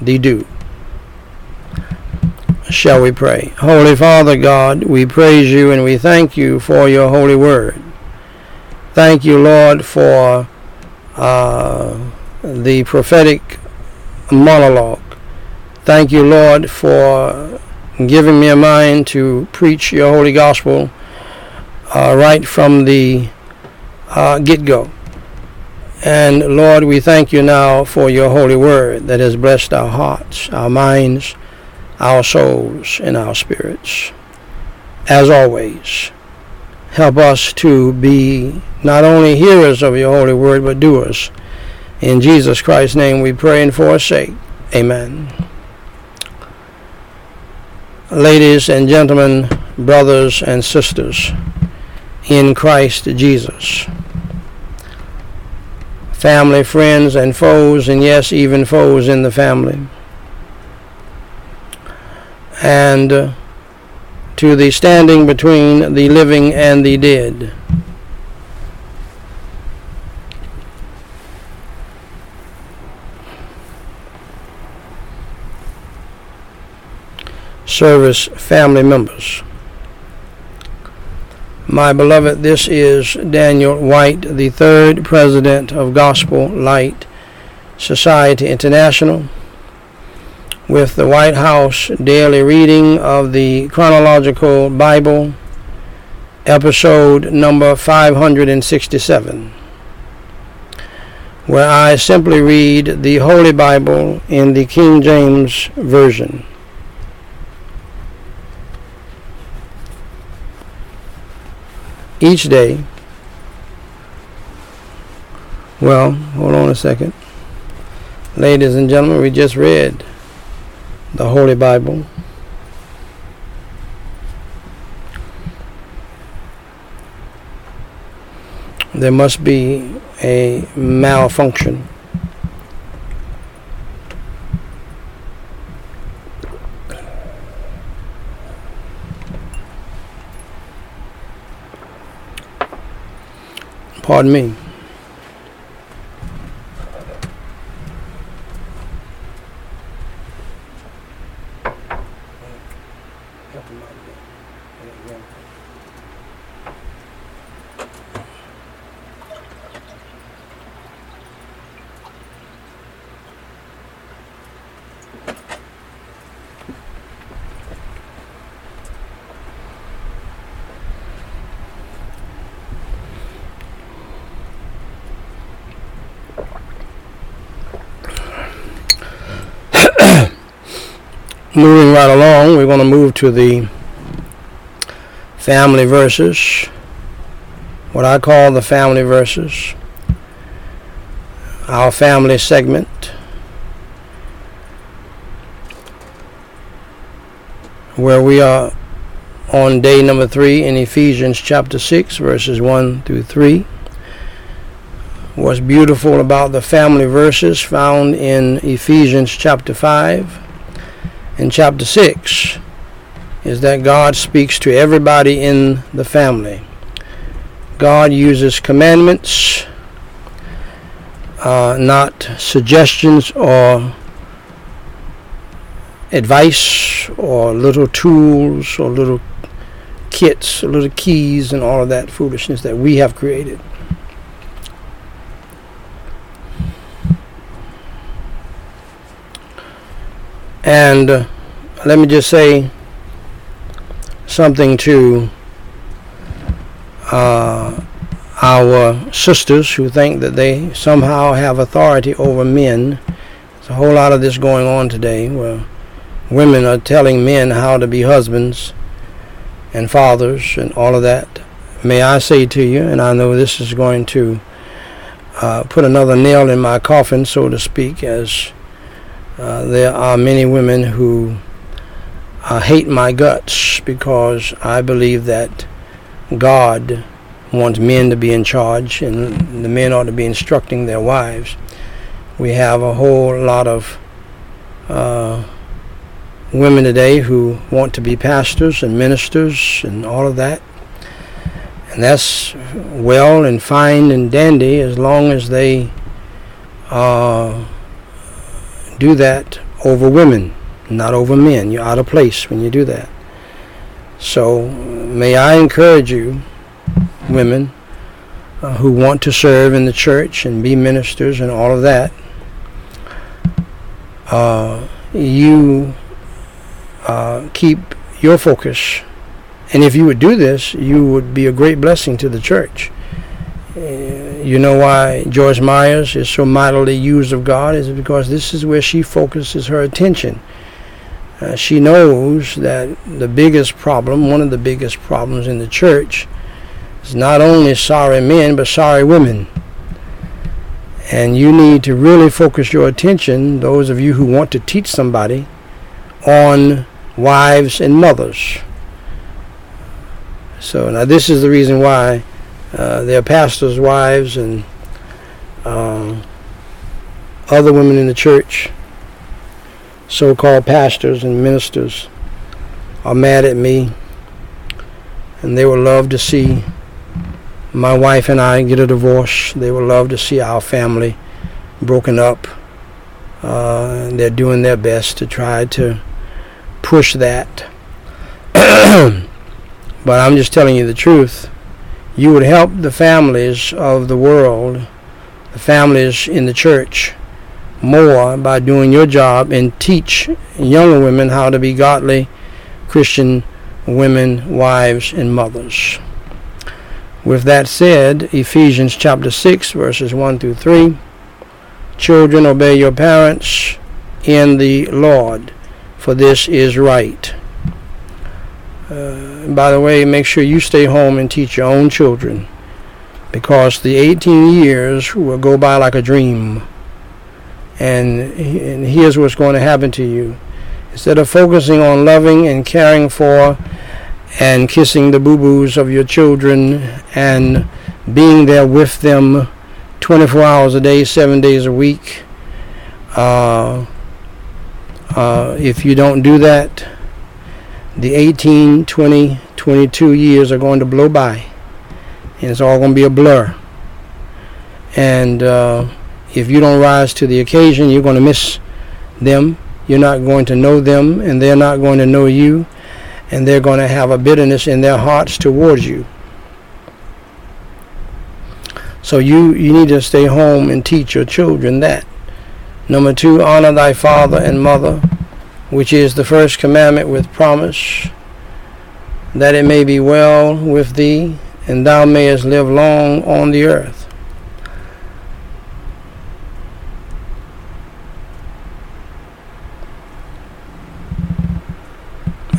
the dew. Shall we pray? Holy Father God, we praise you and we thank you for your holy word. Thank you, Lord, for uh, the prophetic monologue. Thank you, Lord, for giving me a mind to preach your holy gospel uh, right from the uh, get go. And Lord, we thank you now for your holy word that has blessed our hearts, our minds, our souls and our spirits. As always, help us to be not only hearers of your holy word, but doers. In Jesus Christ's name we pray and for sake. Amen. Ladies and gentlemen, brothers and sisters in Christ Jesus, family, friends, and foes, and yes, even foes in the family and to the standing between the living and the dead. Service family members. My beloved, this is Daniel Whyte, the third president of Gospel Light Society International with the Whyte House daily reading of the chronological Bible, episode number 567, where I simply read the Holy Bible in the King James Version. Each day, well, hold on a second. Ladies and gentlemen, we just read the Holy Bible. There must be a malfunction. Pardon me. Moving right along, we're going to move to the family verses, what I call the family verses, our family segment. Where we are on day number three in Ephesians chapter 6, verses 1 through 3. What's beautiful about the family verses found in Ephesians chapter 5 in chapter 6 is that God speaks to everybody in the family. God uses commandments, uh, not suggestions or advice or little tools or little kits or little keys and all of that foolishness that we have created. And uh, let me just say something to uh, our sisters who think that they somehow have authority over men. There's a whole lot of this going on today where women are telling men how to be husbands and fathers and all of that. May I say to you, and I know this is going to uh, put another nail in my coffin, so to speak, as uh, there are many women who uh, hate my guts because I believe that God wants men to be in charge and the men ought to be instructing their wives. We have a whole lot of uh, women today who want to be pastors and ministers and all of that. And that's well and fine and dandy as long as they uh, do that over women, not over men. You're out of place when you do that. So, may I encourage you, women uh, who want to serve in the church and be ministers and all of that, uh, you uh, keep your focus. And if you would do this, you would be a great blessing to the church. You know why George Myers is so mightily used of God is because this is where she focuses her attention. Uh, she knows that the biggest problem, one of the biggest problems in the church, is not only sorry men but sorry women. And you need to really focus your attention, those of you who want to teach somebody, on wives and mothers. So now this is the reason why uh, their pastors' wives and uh, other women in the church, so called pastors and ministers, are mad at me. And they would love to see my wife and I get a divorce. They would love to see our family broken up. Uh, they're doing their best to try to push that. but I'm just telling you the truth you would help the families of the world, the families in the church, more by doing your job and teach younger women how to be godly Christian women, wives, and mothers. With that said, Ephesians chapter 6, verses 1 through 3 Children, obey your parents in the Lord, for this is right. Uh, by the way, make sure you stay home and teach your own children because the 18 years will go by like a dream. And, and here's what's going to happen to you. Instead of focusing on loving and caring for and kissing the boo boos of your children and being there with them 24 hours a day, seven days a week. Uh, uh, if you don't do that, the 18, 20, 22 years are going to blow by. And it's all going to be a blur. And uh, if you don't rise to the occasion, you're going to miss them. You're not going to know them, and they're not going to know you. And they're going to have a bitterness in their hearts towards you. So you, you need to stay home and teach your children that. Number two, honor thy father and mother, which is the first commandment with promise, that it may be well with thee, and thou mayest live long on the earth.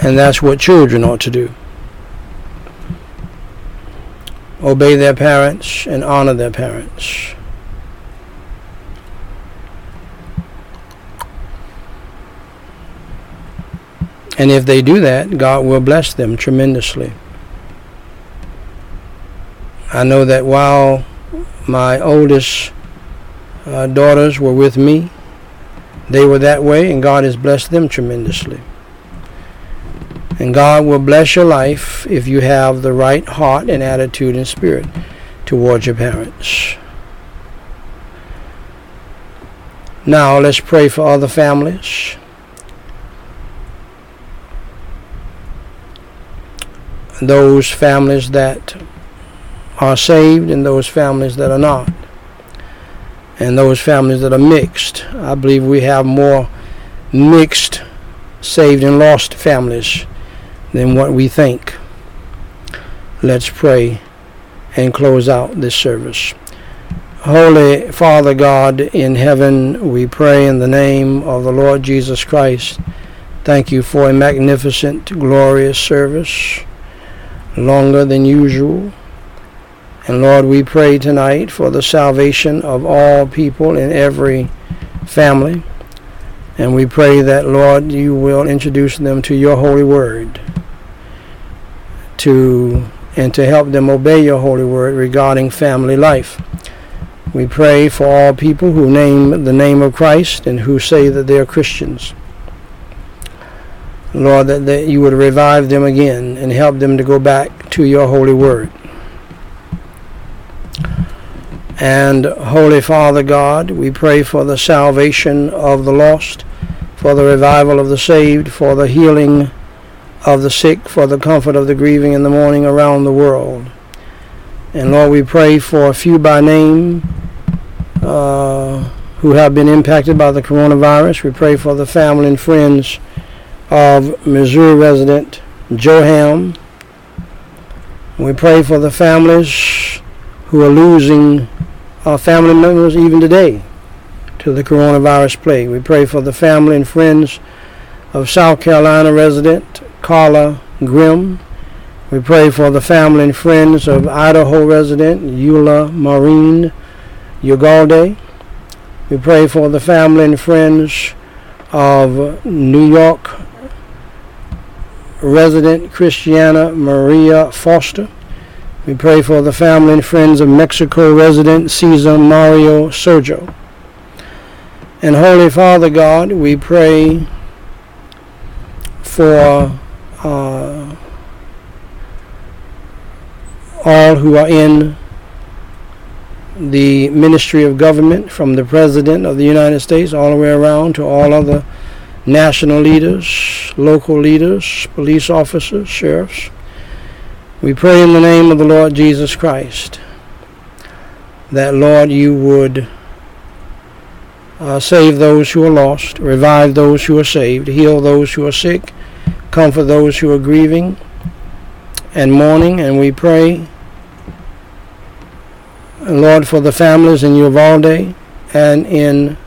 And that's what children ought to do. obey their parents and honor their parents. And if they do that, God will bless them tremendously. I know that while my oldest uh, daughters were with me, they were that way, and God has blessed them tremendously. And God will bless your life if you have the right heart and attitude and spirit towards your parents. Now let's pray for other families. Those families that are saved and those families that are not. And those families that are mixed. I believe we have more mixed saved and lost families than what we think. Let's pray and close out this service. Holy Father God in heaven, we pray in the name of the Lord Jesus Christ. Thank you for a magnificent, glorious service, longer than usual. And Lord, we pray tonight for the salvation of all people in every family. And we pray that, Lord, you will introduce them to your holy word to and to help them obey your holy word regarding family life. We pray for all people who name the name of Christ and who say that they are Christians. Lord, that, that you would revive them again and help them to go back to your holy word. And Holy Father God, we pray for the salvation of the lost, for the revival of the saved, for the healing of the sick, for the comfort of the grieving in the morning around the world. And Lord, we pray for a few by name uh, who have been impacted by the coronavirus. We pray for the family and friends of Missouri resident Joe Ham. We pray for the families who are losing uh, family members even today to the coronavirus plague. We pray for the family and friends of South Carolina resident Carla Grimm. We pray for the family and friends of Idaho resident Eula Maureen Ugalde. We pray for the family and friends of New York resident Christiana Maria Foster. We pray for the family and friends of Mexico resident Cesar Mario Sergio. And Holy Father God, we pray for uh, all who are in the Ministry of Government, from the President of the United States all the way around to all other national leaders, local leaders, police officers, sheriffs. We pray in the name of the Lord Jesus Christ that, Lord, you would Uh, save those who are lost, revive those who are saved, heal those who are sick, comfort those who are grieving and mourning. And we pray, Lord, for the families in Uvalde and in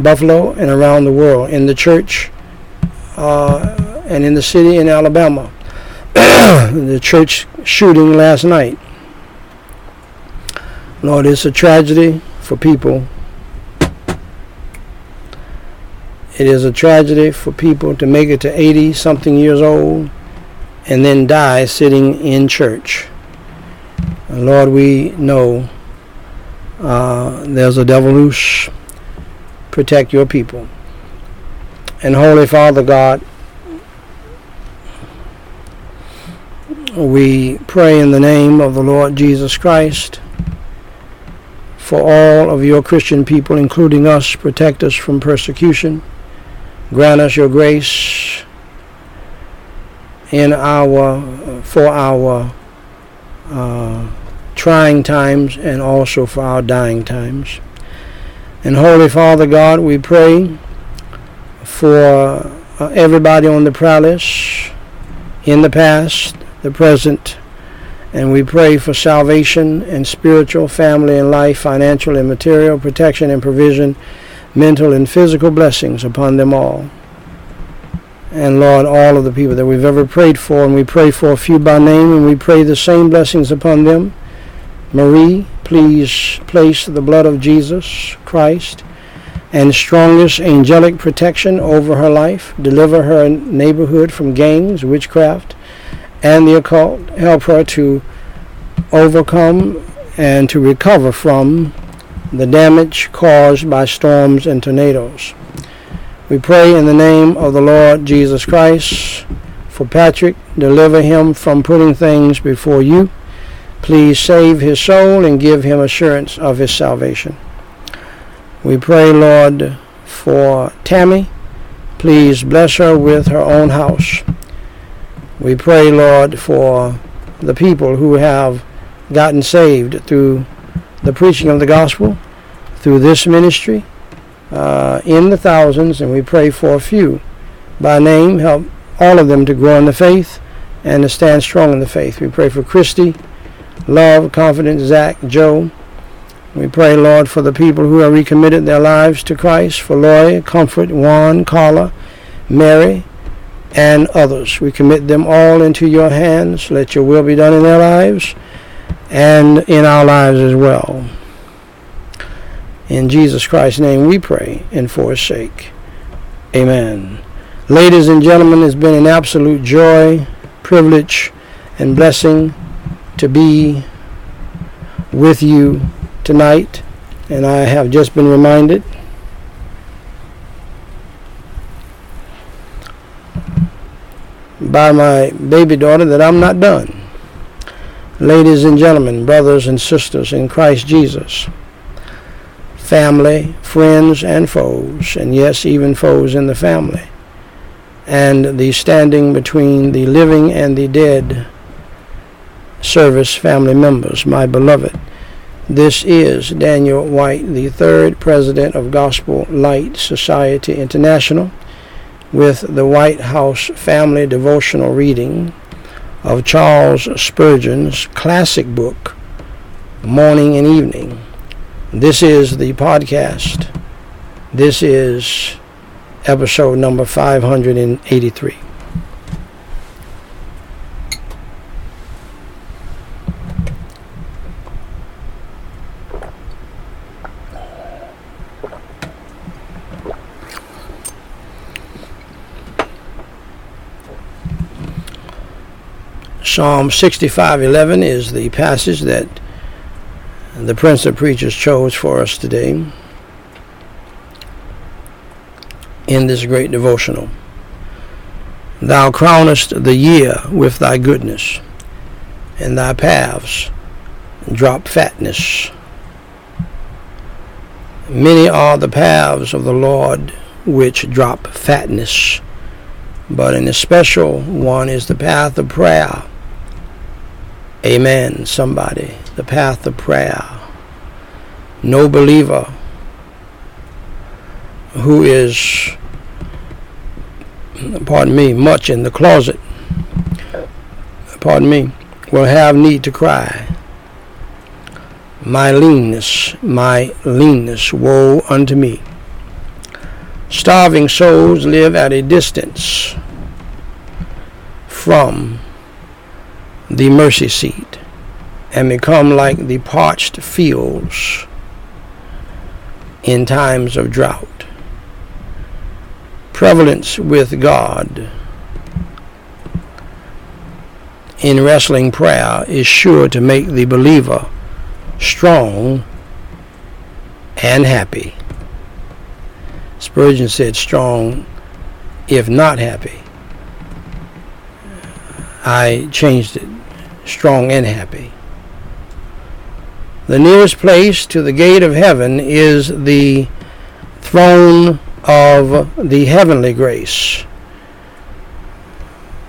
Buffalo and around the world, in the church uh, and in the city in Alabama. the church shooting last night. Lord, it's a tragedy for people. It is a tragedy for people to make it to 80 something years old and then die sitting in church. Lord, we know uh, there's a devil loose. Protect your people. And Holy Father God, we pray in the name of the Lord Jesus Christ for all of your Christian people, including us, protect us from persecution. Grant us your grace in our for our uh, trying times and also for our dying times. And Holy Father God, we pray for uh, everybody on the prayer list in the past, the present, and we pray for salvation and spiritual, family and life, financial and material, protection and provision, mental and physical blessings upon them all. And Lord, all of the people that we've ever prayed for, and we pray for a few by name, and we pray the same blessings upon them. Marie, please place the blood of Jesus Christ and strongest angelic protection over her life. Deliver her neighborhood from gangs, witchcraft, and the occult. Help her to overcome and to recover from the damage caused by storms and tornadoes. We pray in the name of the Lord Jesus Christ for Patrick. Deliver him from putting things before you. Please save his soul and give him assurance of his salvation. We pray, Lord, for Tammy. Please bless her with her own house. We pray, Lord, for the people who have gotten saved through the preaching of the gospel, through this ministry, uh, in the thousands, and we pray for a few by name. Help all of them to grow in the faith and to stand strong in the faith. We pray for Christy, Love, Confidence, Zach, Joe, we pray, Lord, for the people who have recommitted their lives to Christ, for Loy, Comfort, Juan, Carla, Mary, and others. We commit them all into your hands. Let your will be done in their lives and in our lives as well. In Jesus Christ's name we pray and for his sake. Amen. Ladies and gentlemen, it's been an absolute joy, privilege, and blessing to be with you tonight, and I have just been reminded by my baby daughter that I'm not done. Ladies and gentlemen, brothers and sisters in Christ Jesus, family, friends, and foes, and yes, even foes in the family, and the standing between the living and the dead service family members, my beloved. This is Daniel Whyte, the third president of Gospel Light Society International, with the Whyte House Family Devotional reading of Charles Spurgeon's classic book, Morning and Evening. This is the podcast. This is episode number 583. Psalm 65:11 is the passage that the Prince of Preachers chose for us today in this great devotional. Thou crownest the year with thy goodness, and thy paths drop fatness. Many are the paths of the Lord which drop fatness, but an especial one is the path of prayer Amen, somebody. The path of prayer. No believer who is, pardon me, much in the closet, pardon me, will have need to cry. My leanness, my leanness, woe unto me. Starving souls live at a distance from the mercy seat and become like the parched fields in times of drought. Prevalence with God in wrestling prayer is sure to make the believer strong and happy. Spurgeon said strong if not happy. I changed it strong and happy. The nearest place to the gate of heaven is the throne of the heavenly grace.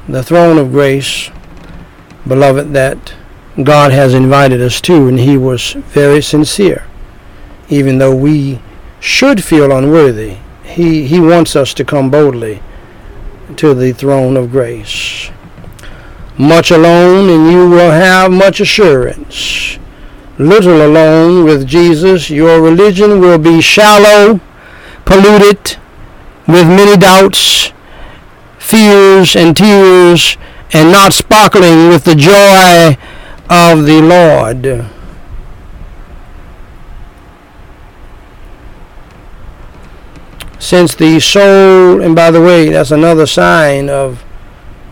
The throne of grace, beloved, that God has invited us to, and He was very sincere. Even though we should feel unworthy, He, he wants us to come boldly to the throne of grace. Much alone, and you will have much assurance little alone with Jesus, your religion will be shallow, polluted with many doubts, fears, and tears, and not sparkling with the joy of the Lord. Since the soul, and by the way, that's another sign of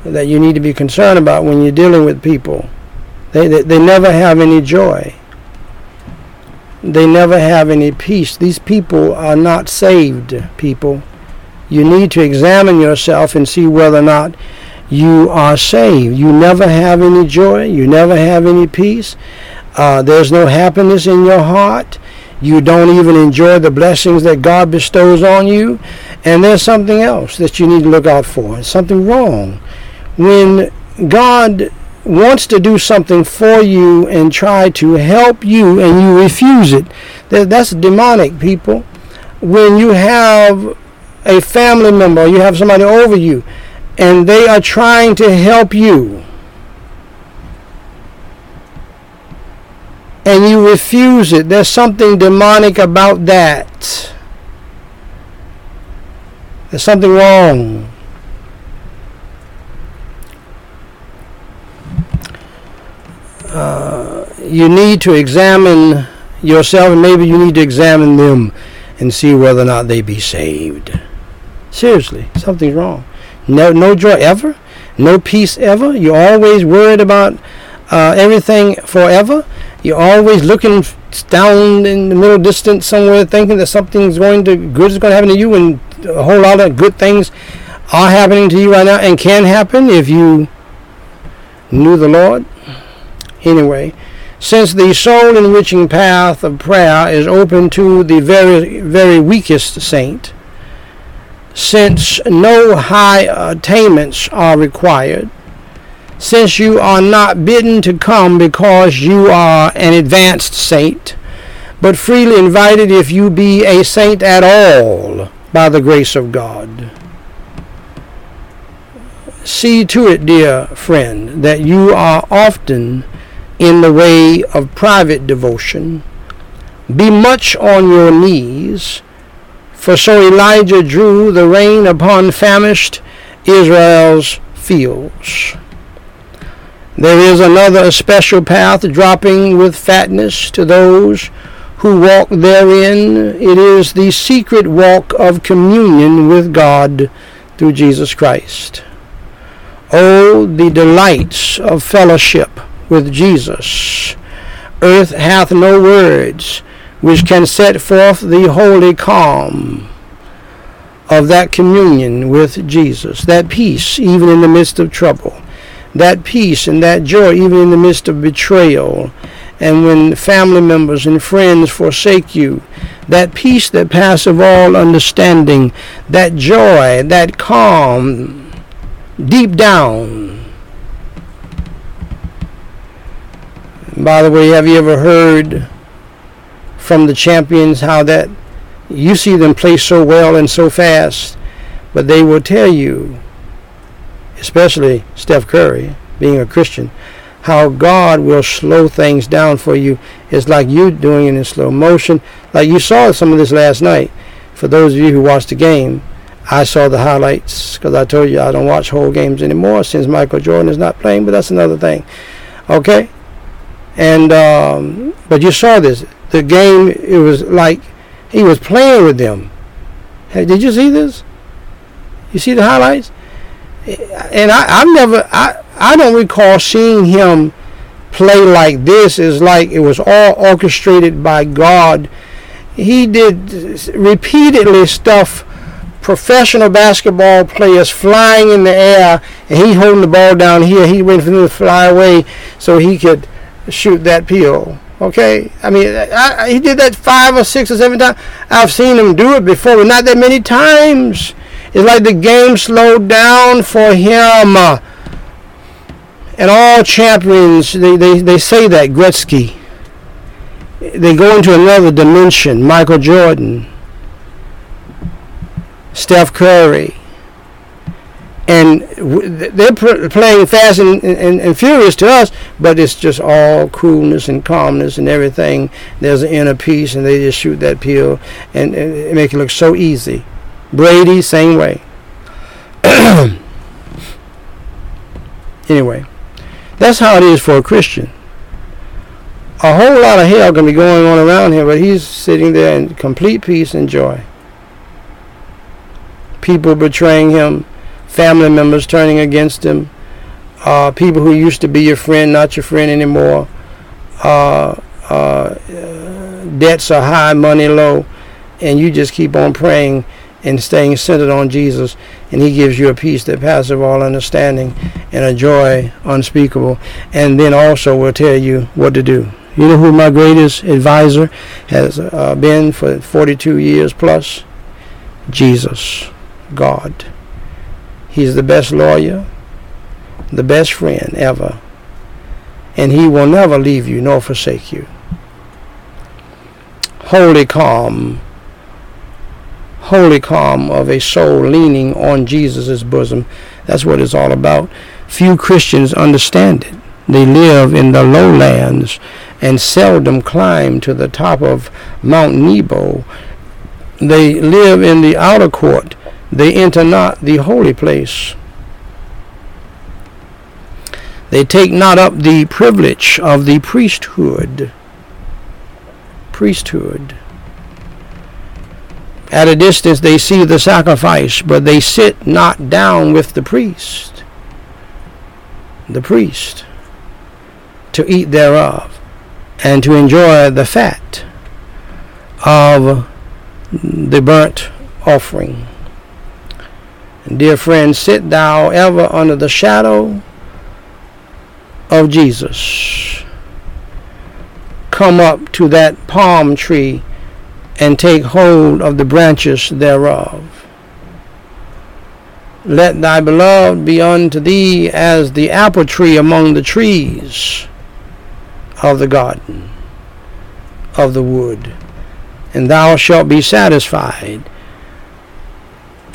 that you need to be concerned about when you're dealing with people. They, they, they never have any joy they never have any peace. These people are not saved people. You need to examine yourself and see whether or not you are saved. You never have any joy. You never have any peace. Uh, there's no happiness in your heart. You don't even enjoy the blessings that God bestows on you. And there's something else that you need to look out for. something wrong. When God wants to do something for you and try to help you and you refuse it, that's demonic, people. When you have a family member, you have somebody over you, and they are trying to help you, and you refuse it, there's something demonic about that. There's something wrong. You need to examine yourself and maybe you need to examine them and see whether or not they be saved. Seriously, something's wrong. No, no joy ever, no peace ever. You're always worried about uh, everything forever. You're always looking down in the middle distance somewhere, thinking that something's going to good is going to happen to you, and a whole lot of good things are happening to you right now, and can happen if you knew the Lord anyway, since the soul enriching path of prayer is open to the very, very weakest saint, since no high attainments are required, since you are not bidden to come because you are an advanced saint, but freely invited if you be a saint at all by the grace of God. See to it, dear friend, that you are often in the way of private devotion. Be much on your knees, for so Elijah drew the rain upon famished Israel's fields. There is another special path dropping with fatness to those who walk therein. It is the secret walk of communion with God through Jesus Christ. Oh, the delights of fellowship with Jesus. Earth hath no words which can set forth the holy calm of that communion with Jesus, that peace even in the midst of trouble, that peace and that joy even in the midst of betrayal, and when family members and friends forsake you, that peace that passeth all understanding, that joy, that calm deep down By the way, have you ever heard from the champions how that You see them play so well and so fast, but they will tell you, especially Steph Curry, being a Christian, how God will slow things down for you. It's like you doing it in slow motion. Like you saw some of this last night. For those of you who watched the game, I saw the highlights because I told you I don't watch whole games anymore since Michael Jordan is not playing, but that's another thing. Okay? And, um, but you saw this. The game, it was like he was playing with them. Hey, did you see this? You see the highlights? And I, I've never, I, I don't recall seeing him play like this. It's like it was all orchestrated by God. He did repeatedly stuff professional basketball players flying in the air, and he holding the ball down here. He went for him to fly away so he could shoot that peel. Okay, I mean, I, I, he did that five or six or seven times. I've seen him do it before, but not that many times. It's like the game slowed down for him. And all champions, they, they, they say that, Gretzky. They go into another dimension. Michael Jordan, Steph Curry, and they're playing fast and, and, and, furious to us, but it's just all coolness and calmness and everything. There's an inner peace, and they just shoot that pill and, and make it look so easy. Brady, same way. anyway, that's how it is for a Christian. A whole lot of hell can be going on around here, but he's sitting there in complete peace and joy. People betraying him family members turning against him, uh, people who used to be your friend, not your friend anymore. Uh, uh, debts are high, money low, and you just keep on praying and staying centered on Jesus, and He gives you a peace that passes all understanding and a joy unspeakable. And then also will tell you what to do. You know who my greatest advisor has uh, been for 42 years plus? Jesus, God. He's the best lawyer, the best friend ever. And he will never leave you nor forsake you. Holy calm, holy calm of a soul leaning on Jesus' bosom. That's what it's all about. Few Christians understand it. They live in the lowlands and seldom climb to the top of Mount Nebo. They live in the outer court they enter not the holy place. They take not up the privilege of the priesthood. Priesthood. At a distance they see the sacrifice, but they sit not down with the priest. The priest. To eat thereof, and to enjoy the fat of the burnt offering. Dear friend, sit thou ever under the shadow of Jesus. Come up to that palm tree and take hold of the branches thereof. Let thy beloved be unto thee as the apple tree among the trees of the garden, of the wood, and thou shalt be satisfied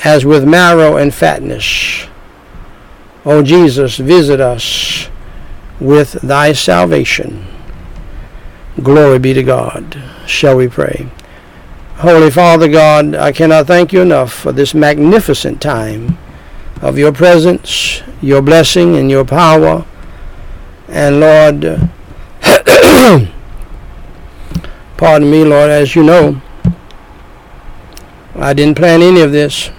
as with marrow and fatness. O Jesus, visit us with thy salvation. Glory be to God. Shall we pray? Holy Father God, I cannot thank you enough for this magnificent time of your presence, your blessing, and your power. And Lord, pardon me, Lord, as you know, I didn't plan any of this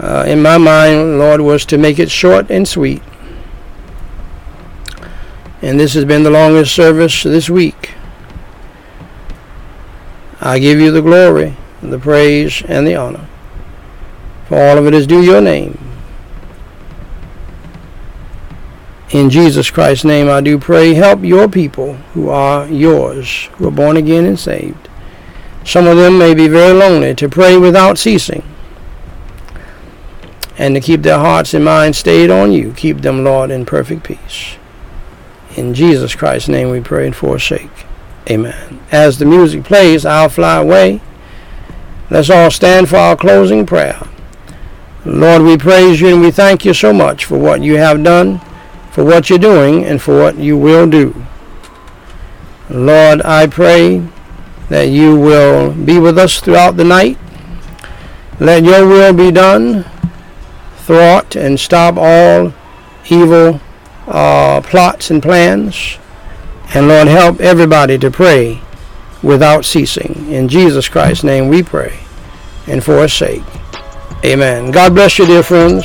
uh, in my mind, Lord, was to make it short and sweet. And this has been the longest service this week. I give you the glory, the praise, and the honor. For all of it is due your name. In Jesus Christ's name I do pray. Help your people who are yours, who are born again and saved. Some of them may be very lonely to pray without ceasing and to keep their hearts and minds stayed on you. Keep them, Lord, in perfect peace. In Jesus Christ's name we pray and forsake. Amen. As the music plays, I'll fly away. Let's all stand for our closing prayer. Lord, we praise you and we thank you so much for what you have done, for what you're doing, and for what you will do. Lord, I pray that you will be with us throughout the night. Let your will be done. Thwart and stop all evil uh, plots and plans. And Lord, help everybody to pray without ceasing. In Jesus Christ's name we pray. And for his sake. Amen. God bless you, dear friends.